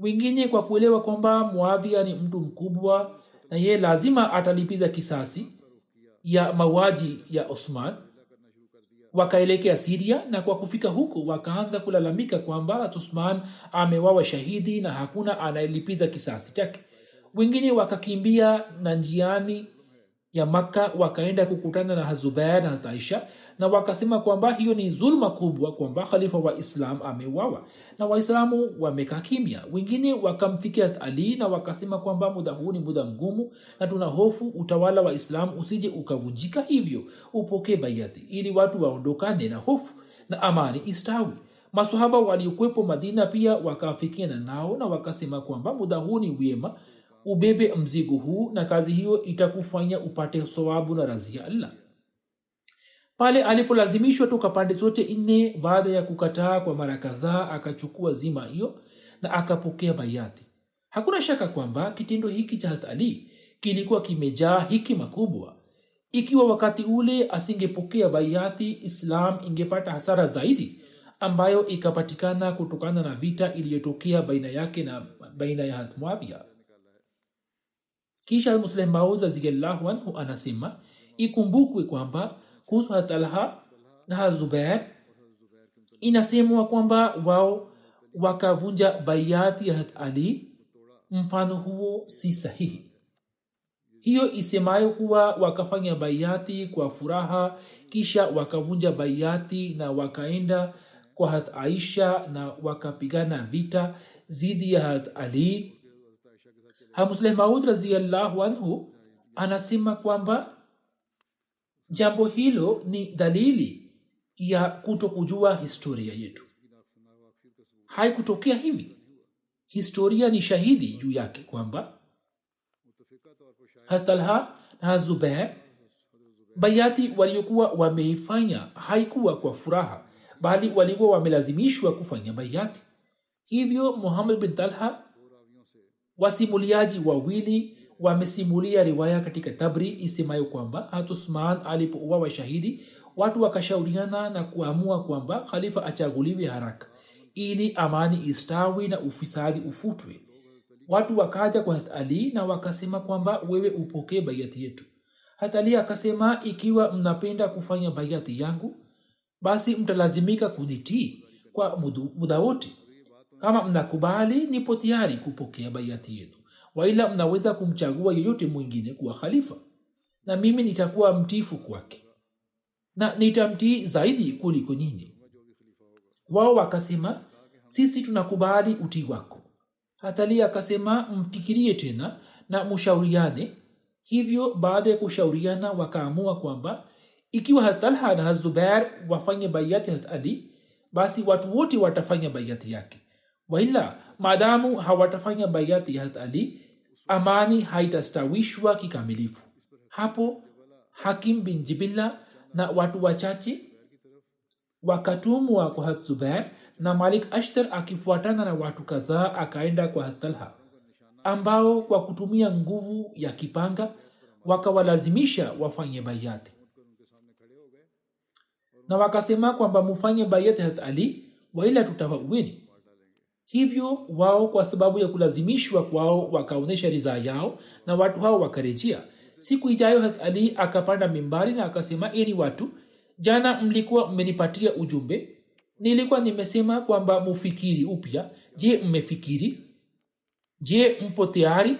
wengine kwa kuelewa kwamba muavia ni mtu mkubwa na yeye lazima atalipiza kisasi ya mauaji ya osman. Wakaelekea siria na kwa kufika huko wakaanza kulalamika kwamba usman amewawa shahidi na hakuna anayelipiza kisasi chake. Wengine wakakimbia na njiani ya makka wakaenda kukutana na hazubair na aisha na wakasema kwamba hiyo ni zulma kubwa kwamba khalifa wa islam ameuawa. Na waislamu wamekaa kimya. Wengine wakamfikia ali na wakasema kwamba muda huu ni muda mgumu na tuna hofu utawala wa islam usije ukavunjika hivyo. Upokee baiati ili watu waondokane na hofu na amani istawi. Masahaba waliokuwepo madina pia wakaafikiana nao na wakasema kwamba muda huu ni wema. Ubebe mzigo huu na kazi hiyo itakufanya upate sawabu na razia allah pale alipolazimishwa toka pande zote nne baada ya kukataa kwa mara kadhaa akachukua zima hiyo na akapokea baiati hakuna shaka kwamba kitendo hiki cha hazrat ali kilikuwa kimejaa hikima kubwa. Ikiwa wakati ule asingepokea baiati islam ingepata hasara zaidi ambayo ikapatikana kutokana na vita iliyotokea baina yake na baina ya muavia kisha musleh maud anhu anasema ikumbukwe kwamba kuhusu hatalha na zubair. Inasemwa kwamba wao wakavunja baiati ya hat ali. Mfano huo si sahihi. Hiyo isemayo kuwa wakafanya baiati kwa furaha kisha wakavunja baiati na wakaenda kwa hat aisha na wakapigana vita zidi ya hat ali. Hamusleh maud raziallahu anhu anasema kwamba jambo hilo ni dalili ya kuto kujua historia yetu. Haikutokea hivi. Historia ni shahidi juu yake kwamba hatalha na zubair bayati waliokuwa wameifanya haikuwa kwa furaha bali walikuwa wamelazimishwa kufanya bayati. Hivyo muhammad bin talha wasimuliaji wawili wamesimulia riwaya katika tabri isemayo kwamba hatusman alipouwa washahidi watu wakashauriana na kuamua kwamba khalifa achaguliwe haraka ili amani istawi na ufisadi ufutwe. Watu wakaja kwa ali na wakasema kwamba wewe upokee baiati yetu. Hatali akasema ikiwa mnapenda kufanya baiati yangu basi mtalazimika kunitii kwa muda wote. Kama mnakubali nipo tayari kupokea baiati yenu waila mnaweza kumchagua yeyote mwingine kuwa khalifa. Na mimi nitakuwa mtifu kwake. Na nitamtii zaidi kuliko nyinyi. Wao wakasema sisi tunakubali utii wako. Hatali akasema mfikirie tena na mushauriane hivyo baada ya kushauriana wakaamua kwamba ikiwa hatalha na hazubair wafanye baiati hat basi watu wote watafanya baiati yake. Waila maadamu hawatafanya baiati ya ali amani haitastawishwa kikamilifu. Hapo hakim bin jibilla na watu wachache wakatumwa kwa hat zubair na malik ashtar akifuatana na watu kadhaa akaenda kwa hatalha ambao kwa kutumia nguvu ya kipanga wakawalazimisha wafanye baiati na wakasema kwamba mufanye baiati hat ali waila tutawaueni hivyo wao kwa sababu ya kulazimishwa kwao wakaonyesha ridhaa yao na watu hao wakarejea siku ijayo hat ali akapanda mimbari na akasema eni watu jana mlikuwa mmenipatia ujumbe. Nilikuwa nimesema kwamba mufikiri upya. Je mmefikiri? Je mpo tayari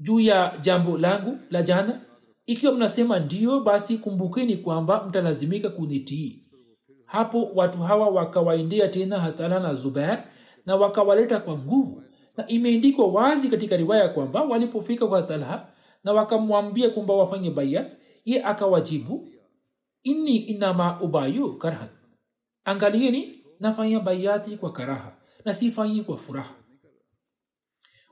juu ya jambo langu la jana? Ikiwa mnasema ndio basi kumbukeni kwamba mtalazimika kunitii. Hapo watu hawa wakawaendea tena hatala na zubair na wakawaleta kwa nguvu. Na imeandikwa wazi katika riwaya kwamba walipofika kwa talha na wakamwambia kwamba wafanye bayat ye akawajibu inni inama ubayu karha angalieni nafanya bayati kwa karaha na sifanyi kwa furaha.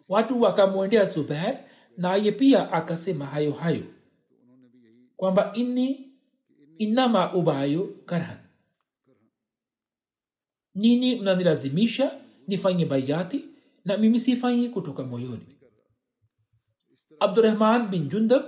Watu wakamwendea zubair naye pia akasema hayo hayo kwamba inni inama ubayo karhan. Nini mnanilazimisha nifanye baiati na mimi sifanyi kutoka moyoni. Abdurahman bin jundab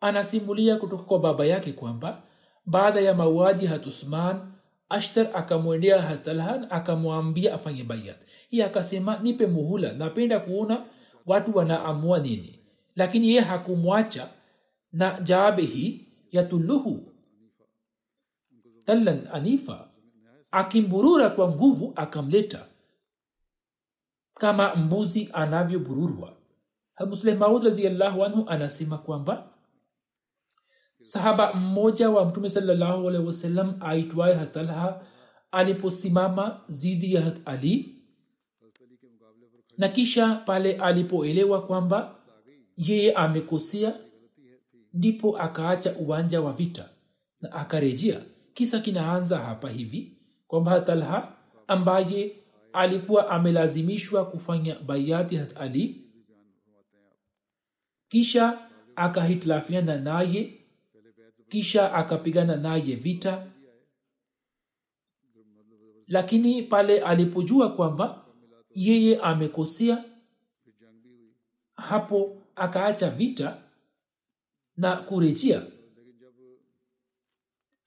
anasimulia kutoka kwa baba yake kwamba baada ya mauaji hatusman ashtar akamwendea hatalhan akamwambia afanye baiat iye akasema nipe muhula napenda kuona watu wanaamua nini. Lakini ye hakumwacha na jaabe hii yatuluhu talan anifa akimburura kwa nguvu akamleta kama mbuzi anavyobururwa. Musleh maud raziallahu anhu anasema kwamba sahaba mmoja wa mtume salallahu alaihi wasallam aitwaye hatalha aliposimama zidi ya hat ali na kisha pale alipoelewa kwamba yeye amekosea ndipo akaacha uwanja wa vita na akarejea. Kisa kinaanza hapa hivi kwamba talha ambaye alikuwa amelazimishwa kufanya baiati hat ali. Kisha akahitilafiana naye kisha akapigana naye vita. Lakini pale alipojua kwamba yeye amekosea hapo akaacha vita na kurejea.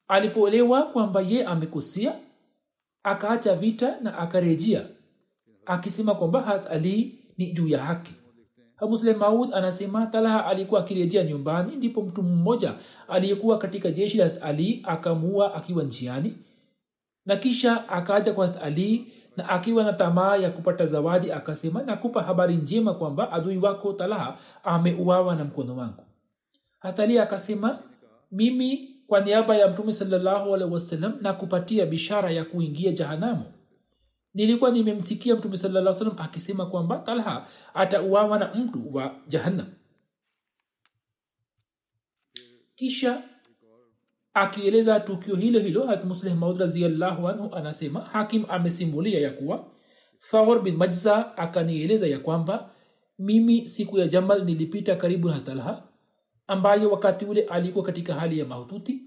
Alipoelewa kwamba ye amekosea akaacha vita na akarejea akisema kwamba hat ali ni juu ya haki. Muslim maud anasema talha alikuwa akirejea nyumbani ndipo mtu mmoja aliyekuwa katika jeshi la ali akamuua akiwa njiani na kisha akaja kwa ali na akiwa na tamaa ya kupata zawadi akasema nakupa habari njema kwamba adui wako talha ameuawa na mkono wangu. Hatali akasema mimi kwa niaba ya mtume salllahu alehi wasallam na kupatia bishara ya kuingia jahanamu. Nilikuwa nimemsikia mtume salaa salam akisema kwamba talha atauawa na mtu wa jahannam. Kisha akieleza tukio hilo hilo hatmusleh maud raziallahu anhu anasema hakim amesimulia ya kuwa thawr bin majza akanieleza ya kwamba mimi siku ya jamal nilipita karibu na talha ambaye wakati ule alikuwa katika hali ya mahututi.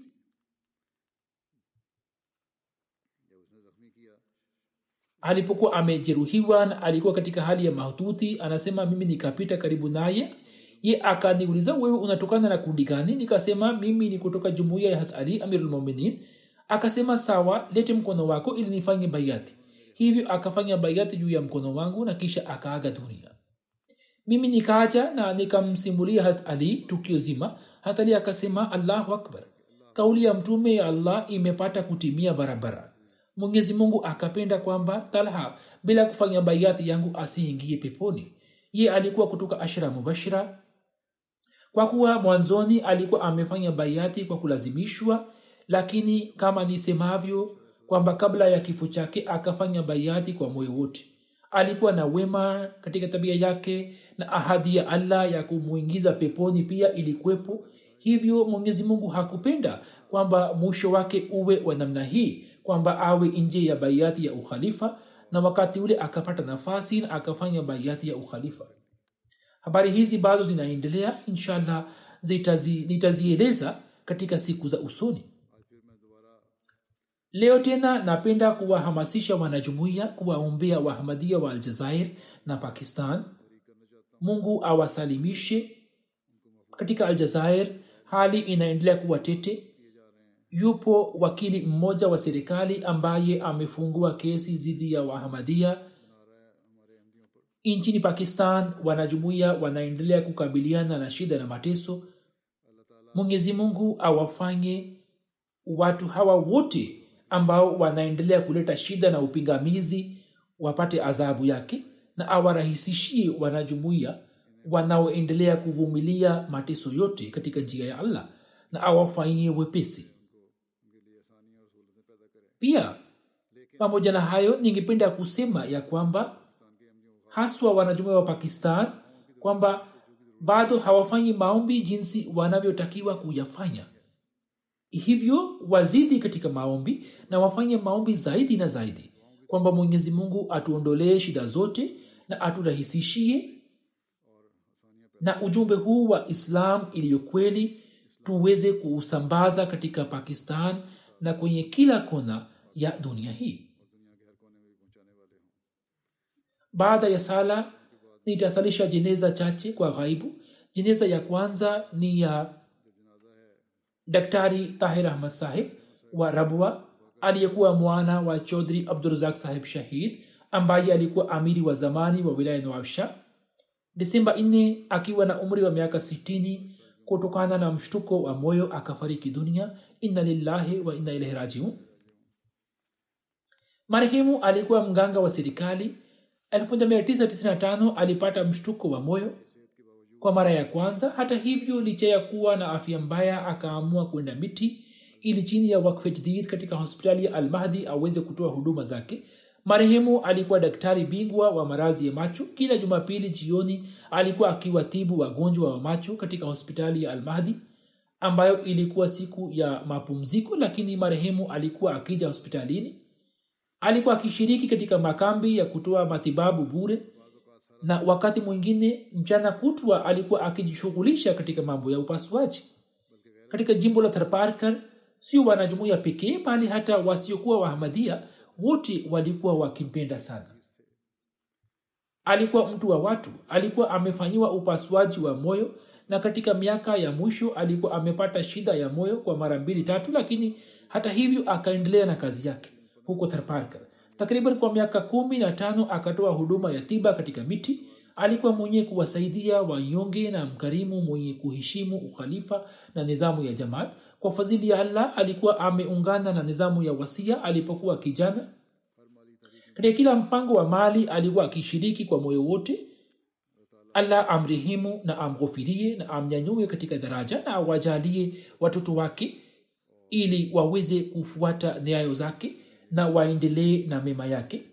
Alipokuwa amejeruhiwa na alikuwa katika hali ya mahututi anasema mimi nikapita karibu naye. Ye akaniuliza wewe unatokana na kundi gani? Nikasema mimi ni kutoka jumuiya ya hatali amirulmuminin akasema sawa lete mkono wako ili nifanye bayati. Hivyo akafanya bayati juu ya mkono wangu na kisha akaaga dunia mimi nikaja na nikamsimulia hat ali tukio zima. Hat ali akasema allahu akbar. Kauli ya mtume ya allah imepata kutimia barabara. Mwenyezi mungu akapenda kwamba talha bila kufanya baiati yangu asiingie peponi. Ye alikuwa kutoka ashra mubashira. Kwa kuwa mwanzoni alikuwa amefanya baiati kwa kulazimishwa lakini kama nisemavyo kwamba kabla ya kifo chake akafanya baiati kwa moyo wote alikuwa na wema katika tabia yake na ahadi ya allah ya kumwingiza peponi pia ilikuwepo. Hivyo mwenyezi mungu hakupenda kwamba mwisho wake uwe wa namna hii kwamba awe nje ya baiati ya ukhalifa na wakati ule akapata nafasi na akafanya baiati ya ukhalifa. Habari hizi bado zinaendelea inshallah nitazieleza katika siku za usoni leo tena napenda kuwahamasisha wanajumuiya kuwaombea wahamadia wa aljazair na pakistan. Mungu awasalimishe. Katika aljazair hali inaendelea kuwa tete. Yupo wakili mmoja wa serikali ambaye amefungua kesi dhidi ya wahamadia nchini pakistan wanajumuiya wanaendelea kukabiliana na shida na mateso. Mwenyezi mungu awafanye watu hawa wote ambao wanaendelea kuleta shida na upingamizi wapate adhabu yake na awarahisishie wanajumuiya wanaoendelea kuvumilia mateso yote katika njia ya allah na awafanyie wepesi. Pia pamoja na hayo ningependa kusema ya kwamba haswa wanajumuiya wa pakistan kwamba bado hawafanyi maombi jinsi wanavyotakiwa kuyafanya hivyo wazidi katika maombi na wafanye maombi zaidi na zaidi. Kwamba mwenyezi mungu atuondolee shida zote na aturahisishie na ujumbe huu wa islam iliyo kweli tuweze kuusambaza katika pakistan na kwenye kila kona ya dunia hii. Baada ya sala nitasalisha jeneza chache kwa ghaibu. Jeneza ya kwanza ni ya daktari tahir ahmad sahib wa rabwa aliyekuwa mwana wa chodhri abdurazak sahib shahid ambaye alikuwa amiri wa zamani wa wilaya nawabsha disemba 4 akiwa na umri wa miaka 60 kutokana na mshtuko wa moyo akafariki dunia. Inna lillahi wa inna ilahi rajiun. Marehemu alikuwa mganga wa serikali. 1995 alipata mshtuko wa moyo kwa mara ya kwanza hata hivyo licha ya kuwa na afya mbaya akaamua kwenda miti ili chini ya wakfe katika hospitali ya almahdi aweze kutoa huduma zake. Marehemu alikuwa daktari bingwa wa marazi ya macho. Kila jumapili jioni alikuwa akiwatibu wagonjwa wa macho katika hospitali ya almahdi ambayo ilikuwa siku ya mapumziko lakini marehemu alikuwa akija hospitalini. Alikuwa akishiriki katika makambi ya kutoa matibabu bure na wakati mwingine mchana kutwa alikuwa akijishughulisha katika mambo ya upasuaji. Katika jimbo la tharparkar sio wanajumuia pekee bali hata wasiokuwa wahamadia wote walikuwa wakimpenda sana. Alikuwa mtu wa watu alikuwa amefanyiwa upasuaji wa moyo na katika miaka ya mwisho alikuwa amepata shida ya moyo kwa mara mbili tatu lakini hata hivyo akaendelea na kazi yake huko tharparkar takriban kwa miaka kumi na tano akatoa huduma ya tiba katika miti. Alikuwa mwenye kuwasaidia wanyonge na mkarimu mwenye kuheshimu ukhalifa na nizamu ya jamaat. Kwa fadhili ya allah alikuwa ameungana na nizamu ya wasia alipokuwa kijana. Katika kila mpango wa mali alikuwa akishiriki kwa moyo wote. Allah amrehemu na amghofirie na amnyanyue katika daraja na awajalie watoto wake ili waweze kufuata nyayo zake na waendelee na mema yake.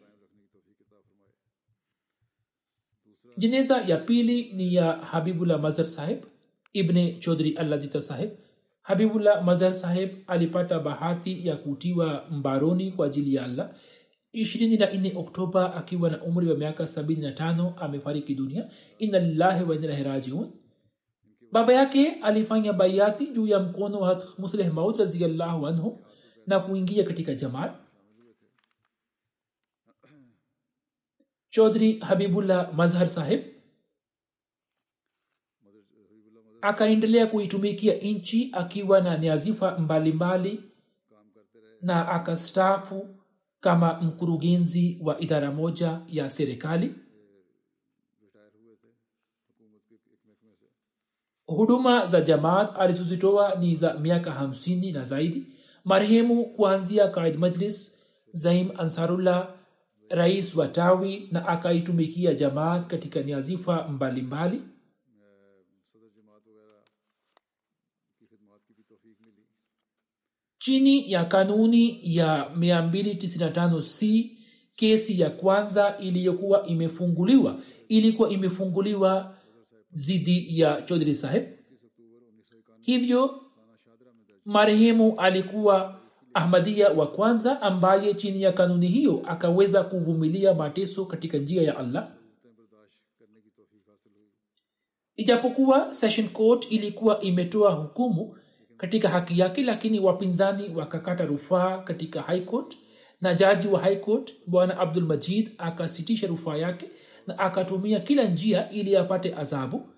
Jeneza ya pili ni ya habibullah mazhar saheb ibne chodhri alladita saheb habibullah mazhar saheb alipata bahati ya kutiwa mbaroni kwa ajili ya allah. 24 oktoba akiwa na umri wa miaka 75 amefariki dunia. Inna lillahi wa baba yake alifanya baiati juu ya mkono wa musleh maud raziallahu anhu na kuingia katika jamaat chaudhri habibullah mazhar Sahib akaendelea kuitumikia nchi akiwa na niazifa mbalimbali na akastaafu kama mkurugenzi wa idara moja ya serikali huduma za jamaat alizozitoa ni za miaka hamsini na zaidi marehemu kuanzia kaid majlis zaim ansarullah rais wa tawi na akaitumikia jamaat katika niazifa mbalimbali mbali. chini ya kanuni ya 295c kesi ya kwanza iliyokuwa imefunguliwa ilikuwa imefunguliwa dhidi ya chodri saheb hivyo marehemu alikuwa ahmadia wa kwanza ambaye chini ya kanuni hiyo akaweza kuvumilia mateso katika njia ya allah. Ijapokuwa session court ilikuwa imetoa hukumu katika haki yake lakini wapinzani wakakata rufaa katika high court na jaji wa high court bwana abdul majid akasitisha rufaa yake na akatumia kila njia ili apate adhabu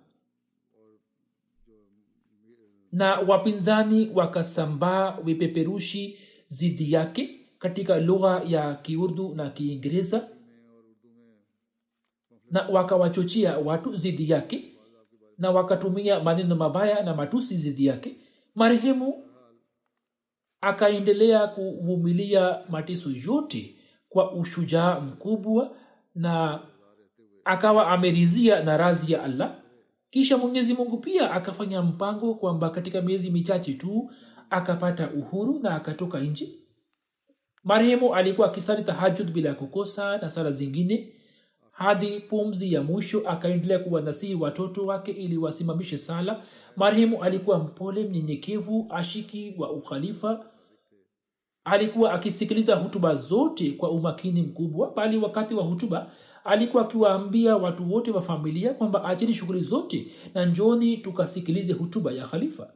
na wapinzani wakasambaa vipeperushi zidi yake katika lugha ya kiurdu na kiingereza na wakawachochea watu zidi yake na wakatumia maneno mabaya na matusi zidi yake. Marehemu akaendelea kuvumilia mateso yote kwa ushujaa mkubwa na akawa amerizia na razi ya allah kisha mwenyezi mungu pia akafanya mpango kwamba katika miezi michache tu akapata uhuru na akatoka nchi marehemu alikuwa akisali tahajud bila kukosa na sala zingine hadi pumzi ya mwisho akaendelea kuwanasihi watoto wake ili wasimamishe sala. Marehemu alikuwa mpole mnyenyekevu ashiki wa ukhalifa. Alikuwa akisikiliza hutuba zote kwa umakini mkubwa bali wakati wa hutuba alikuwa akiwaambia watu wote wa familia kwamba acheni shughuli zote na njoni tukasikilize hutuba ya khalifa.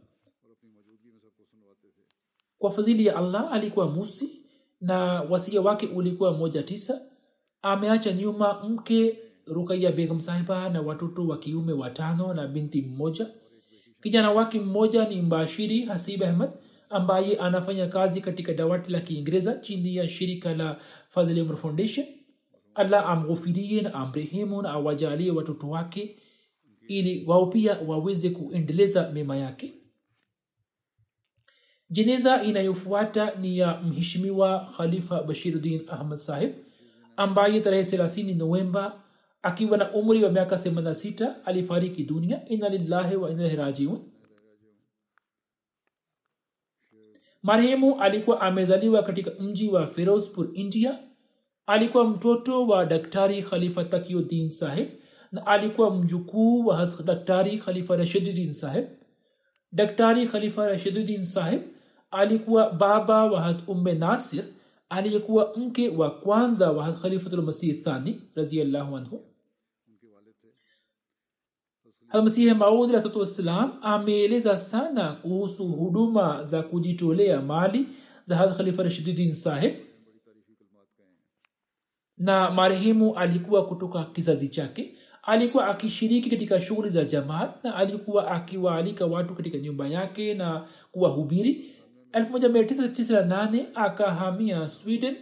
Kwa fadhili ya allah alikuwa musi na wasia wake ulikuwa moja tisa. Ameacha nyuma mke rukaya begum sahiba na watoto wa kiume watano na binti mmoja. Kijana wake mmoja ni mbashiri hasib ahmad ambaye anafanya kazi katika dawati la kiingereza chini ya shirika la fazil foundation allah amghufirie amrehemu na awajalie watoto wake ili wao pia waweze kuendeleza mema yake. Jeneza inayofuata ni ya mheshimiwa khalifa bashiruddin ahmad sahib ambaye tarehe 3 novemba akiwa na umri wa miaka 86 alifariki dunia. Ina lillahi wa inalahi rajiun. Marehemu alikuwa amezaliwa katika mji wa ferozpur india alikuwa mtoto wa daktari khalifa takiuddin saheb na alikuwa mjukuu wa daktari khalifa rashiduddin saheb daktari khalifa rashiduddin saheb alikuwa baba wa umme nasir aliyekuwa mke wa kwanza wa khalifatulmasih thani raziallahu anhu. Almasihi maud rasatu wassalam ameeleza sana kuhusu huduma za kujitolea mali za khalifa rashiduddin saheb na marehemu alikuwa kutoka kizazi chake. Alikuwa akishiriki katika shughuli za jamaat na alikuwa akiwaalika watu katika nyumba yake na kuwahubiri. 1998 akahamia sweden.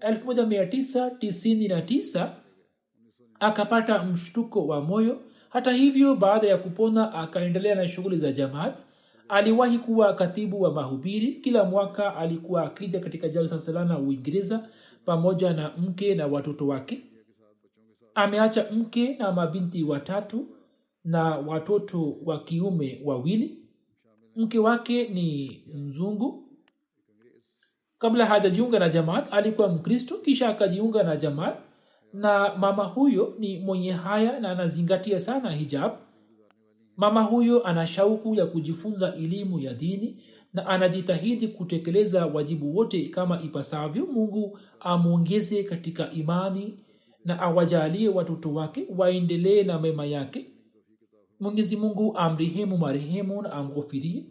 1999 akapata mshtuko wa moyo. Hata hivyo baada ya kupona akaendelea na shughuli za jamaat aliwahi kuwa katibu wa mahubiri. Kila mwaka alikuwa akija katika jalsa salana uingereza pamoja na mke na watoto wake. Ameacha mke na mabinti watatu na watoto wa kiume wawili. Mke wake ni mzungu. Kabla hajajiunga na jamaat alikuwa mkristo kisha akajiunga na jamaat. Na mama huyo ni mwenye haya na anazingatia sana hijab mama huyo ana shauku ya kujifunza elimu ya dini na anajitahidi kutekeleza wajibu wote kama ipasavyo mungu amwongeze katika imani na awajalie watoto wake waendelee na mema yake. Mwenyezi mungu amrehemu marehemu na amghofirie.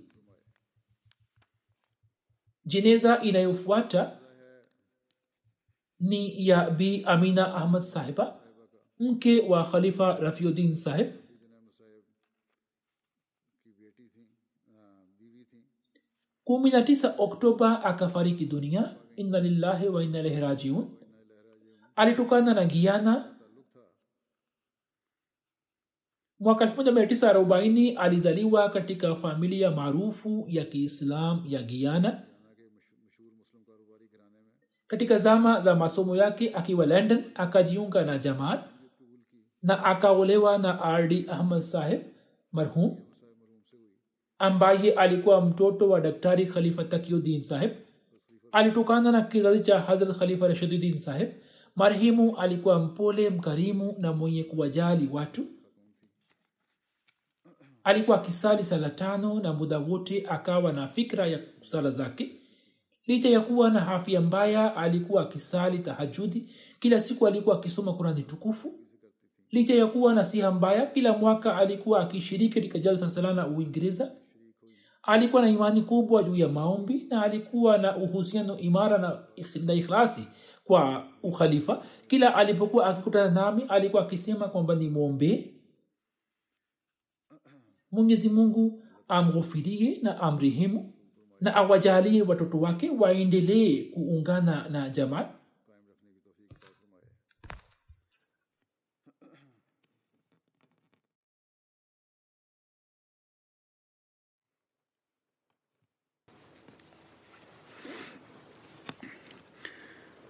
Jeneza inayofuata ni ya bi amina ahmad sahiba mke wa khalifa rafiudin sahib kumi na tisa oktoba akafariki dunia. Inna lillahi wa inna ilaihi rajiun. Alitokana na giana mwaka 1940 alizaliwa katika familia maarufu ya kiislam ya giana katika zama za masomo yake akiwa london akajiunga na jamaat na akaolewa na rd ahmad saheb marhum ambaye alikuwa mtoto wa daktari khalifa takiuddin saheb alitokana na kizazi cha hazrat khalifa rashiduddin saheb marehemu alikuwa mpole mkarimu na mwenye kuwajali watu. Alikuwa akisali sala tano na muda wote akawa na fikra ya sala zake. Licha ya kuwa na afya mbaya alikuwa akisali tahajudi. Kila siku alikuwa akisoma kurani tukufu. Licha ya kuwa na siha mbaya kila mwaka alikuwa akishiriki katika jalsa salana uingereza alikuwa na imani kubwa juu ya maombi na alikuwa na uhusiano imara na, na ikhlasi kwa ukhalifa. Kila alipokuwa akikutana nami alikuwa akisema kwamba ni mwombee mwenyezi mungu amghufirie na amrehemu na awajalie watoto wake waendelee kuungana na jamaat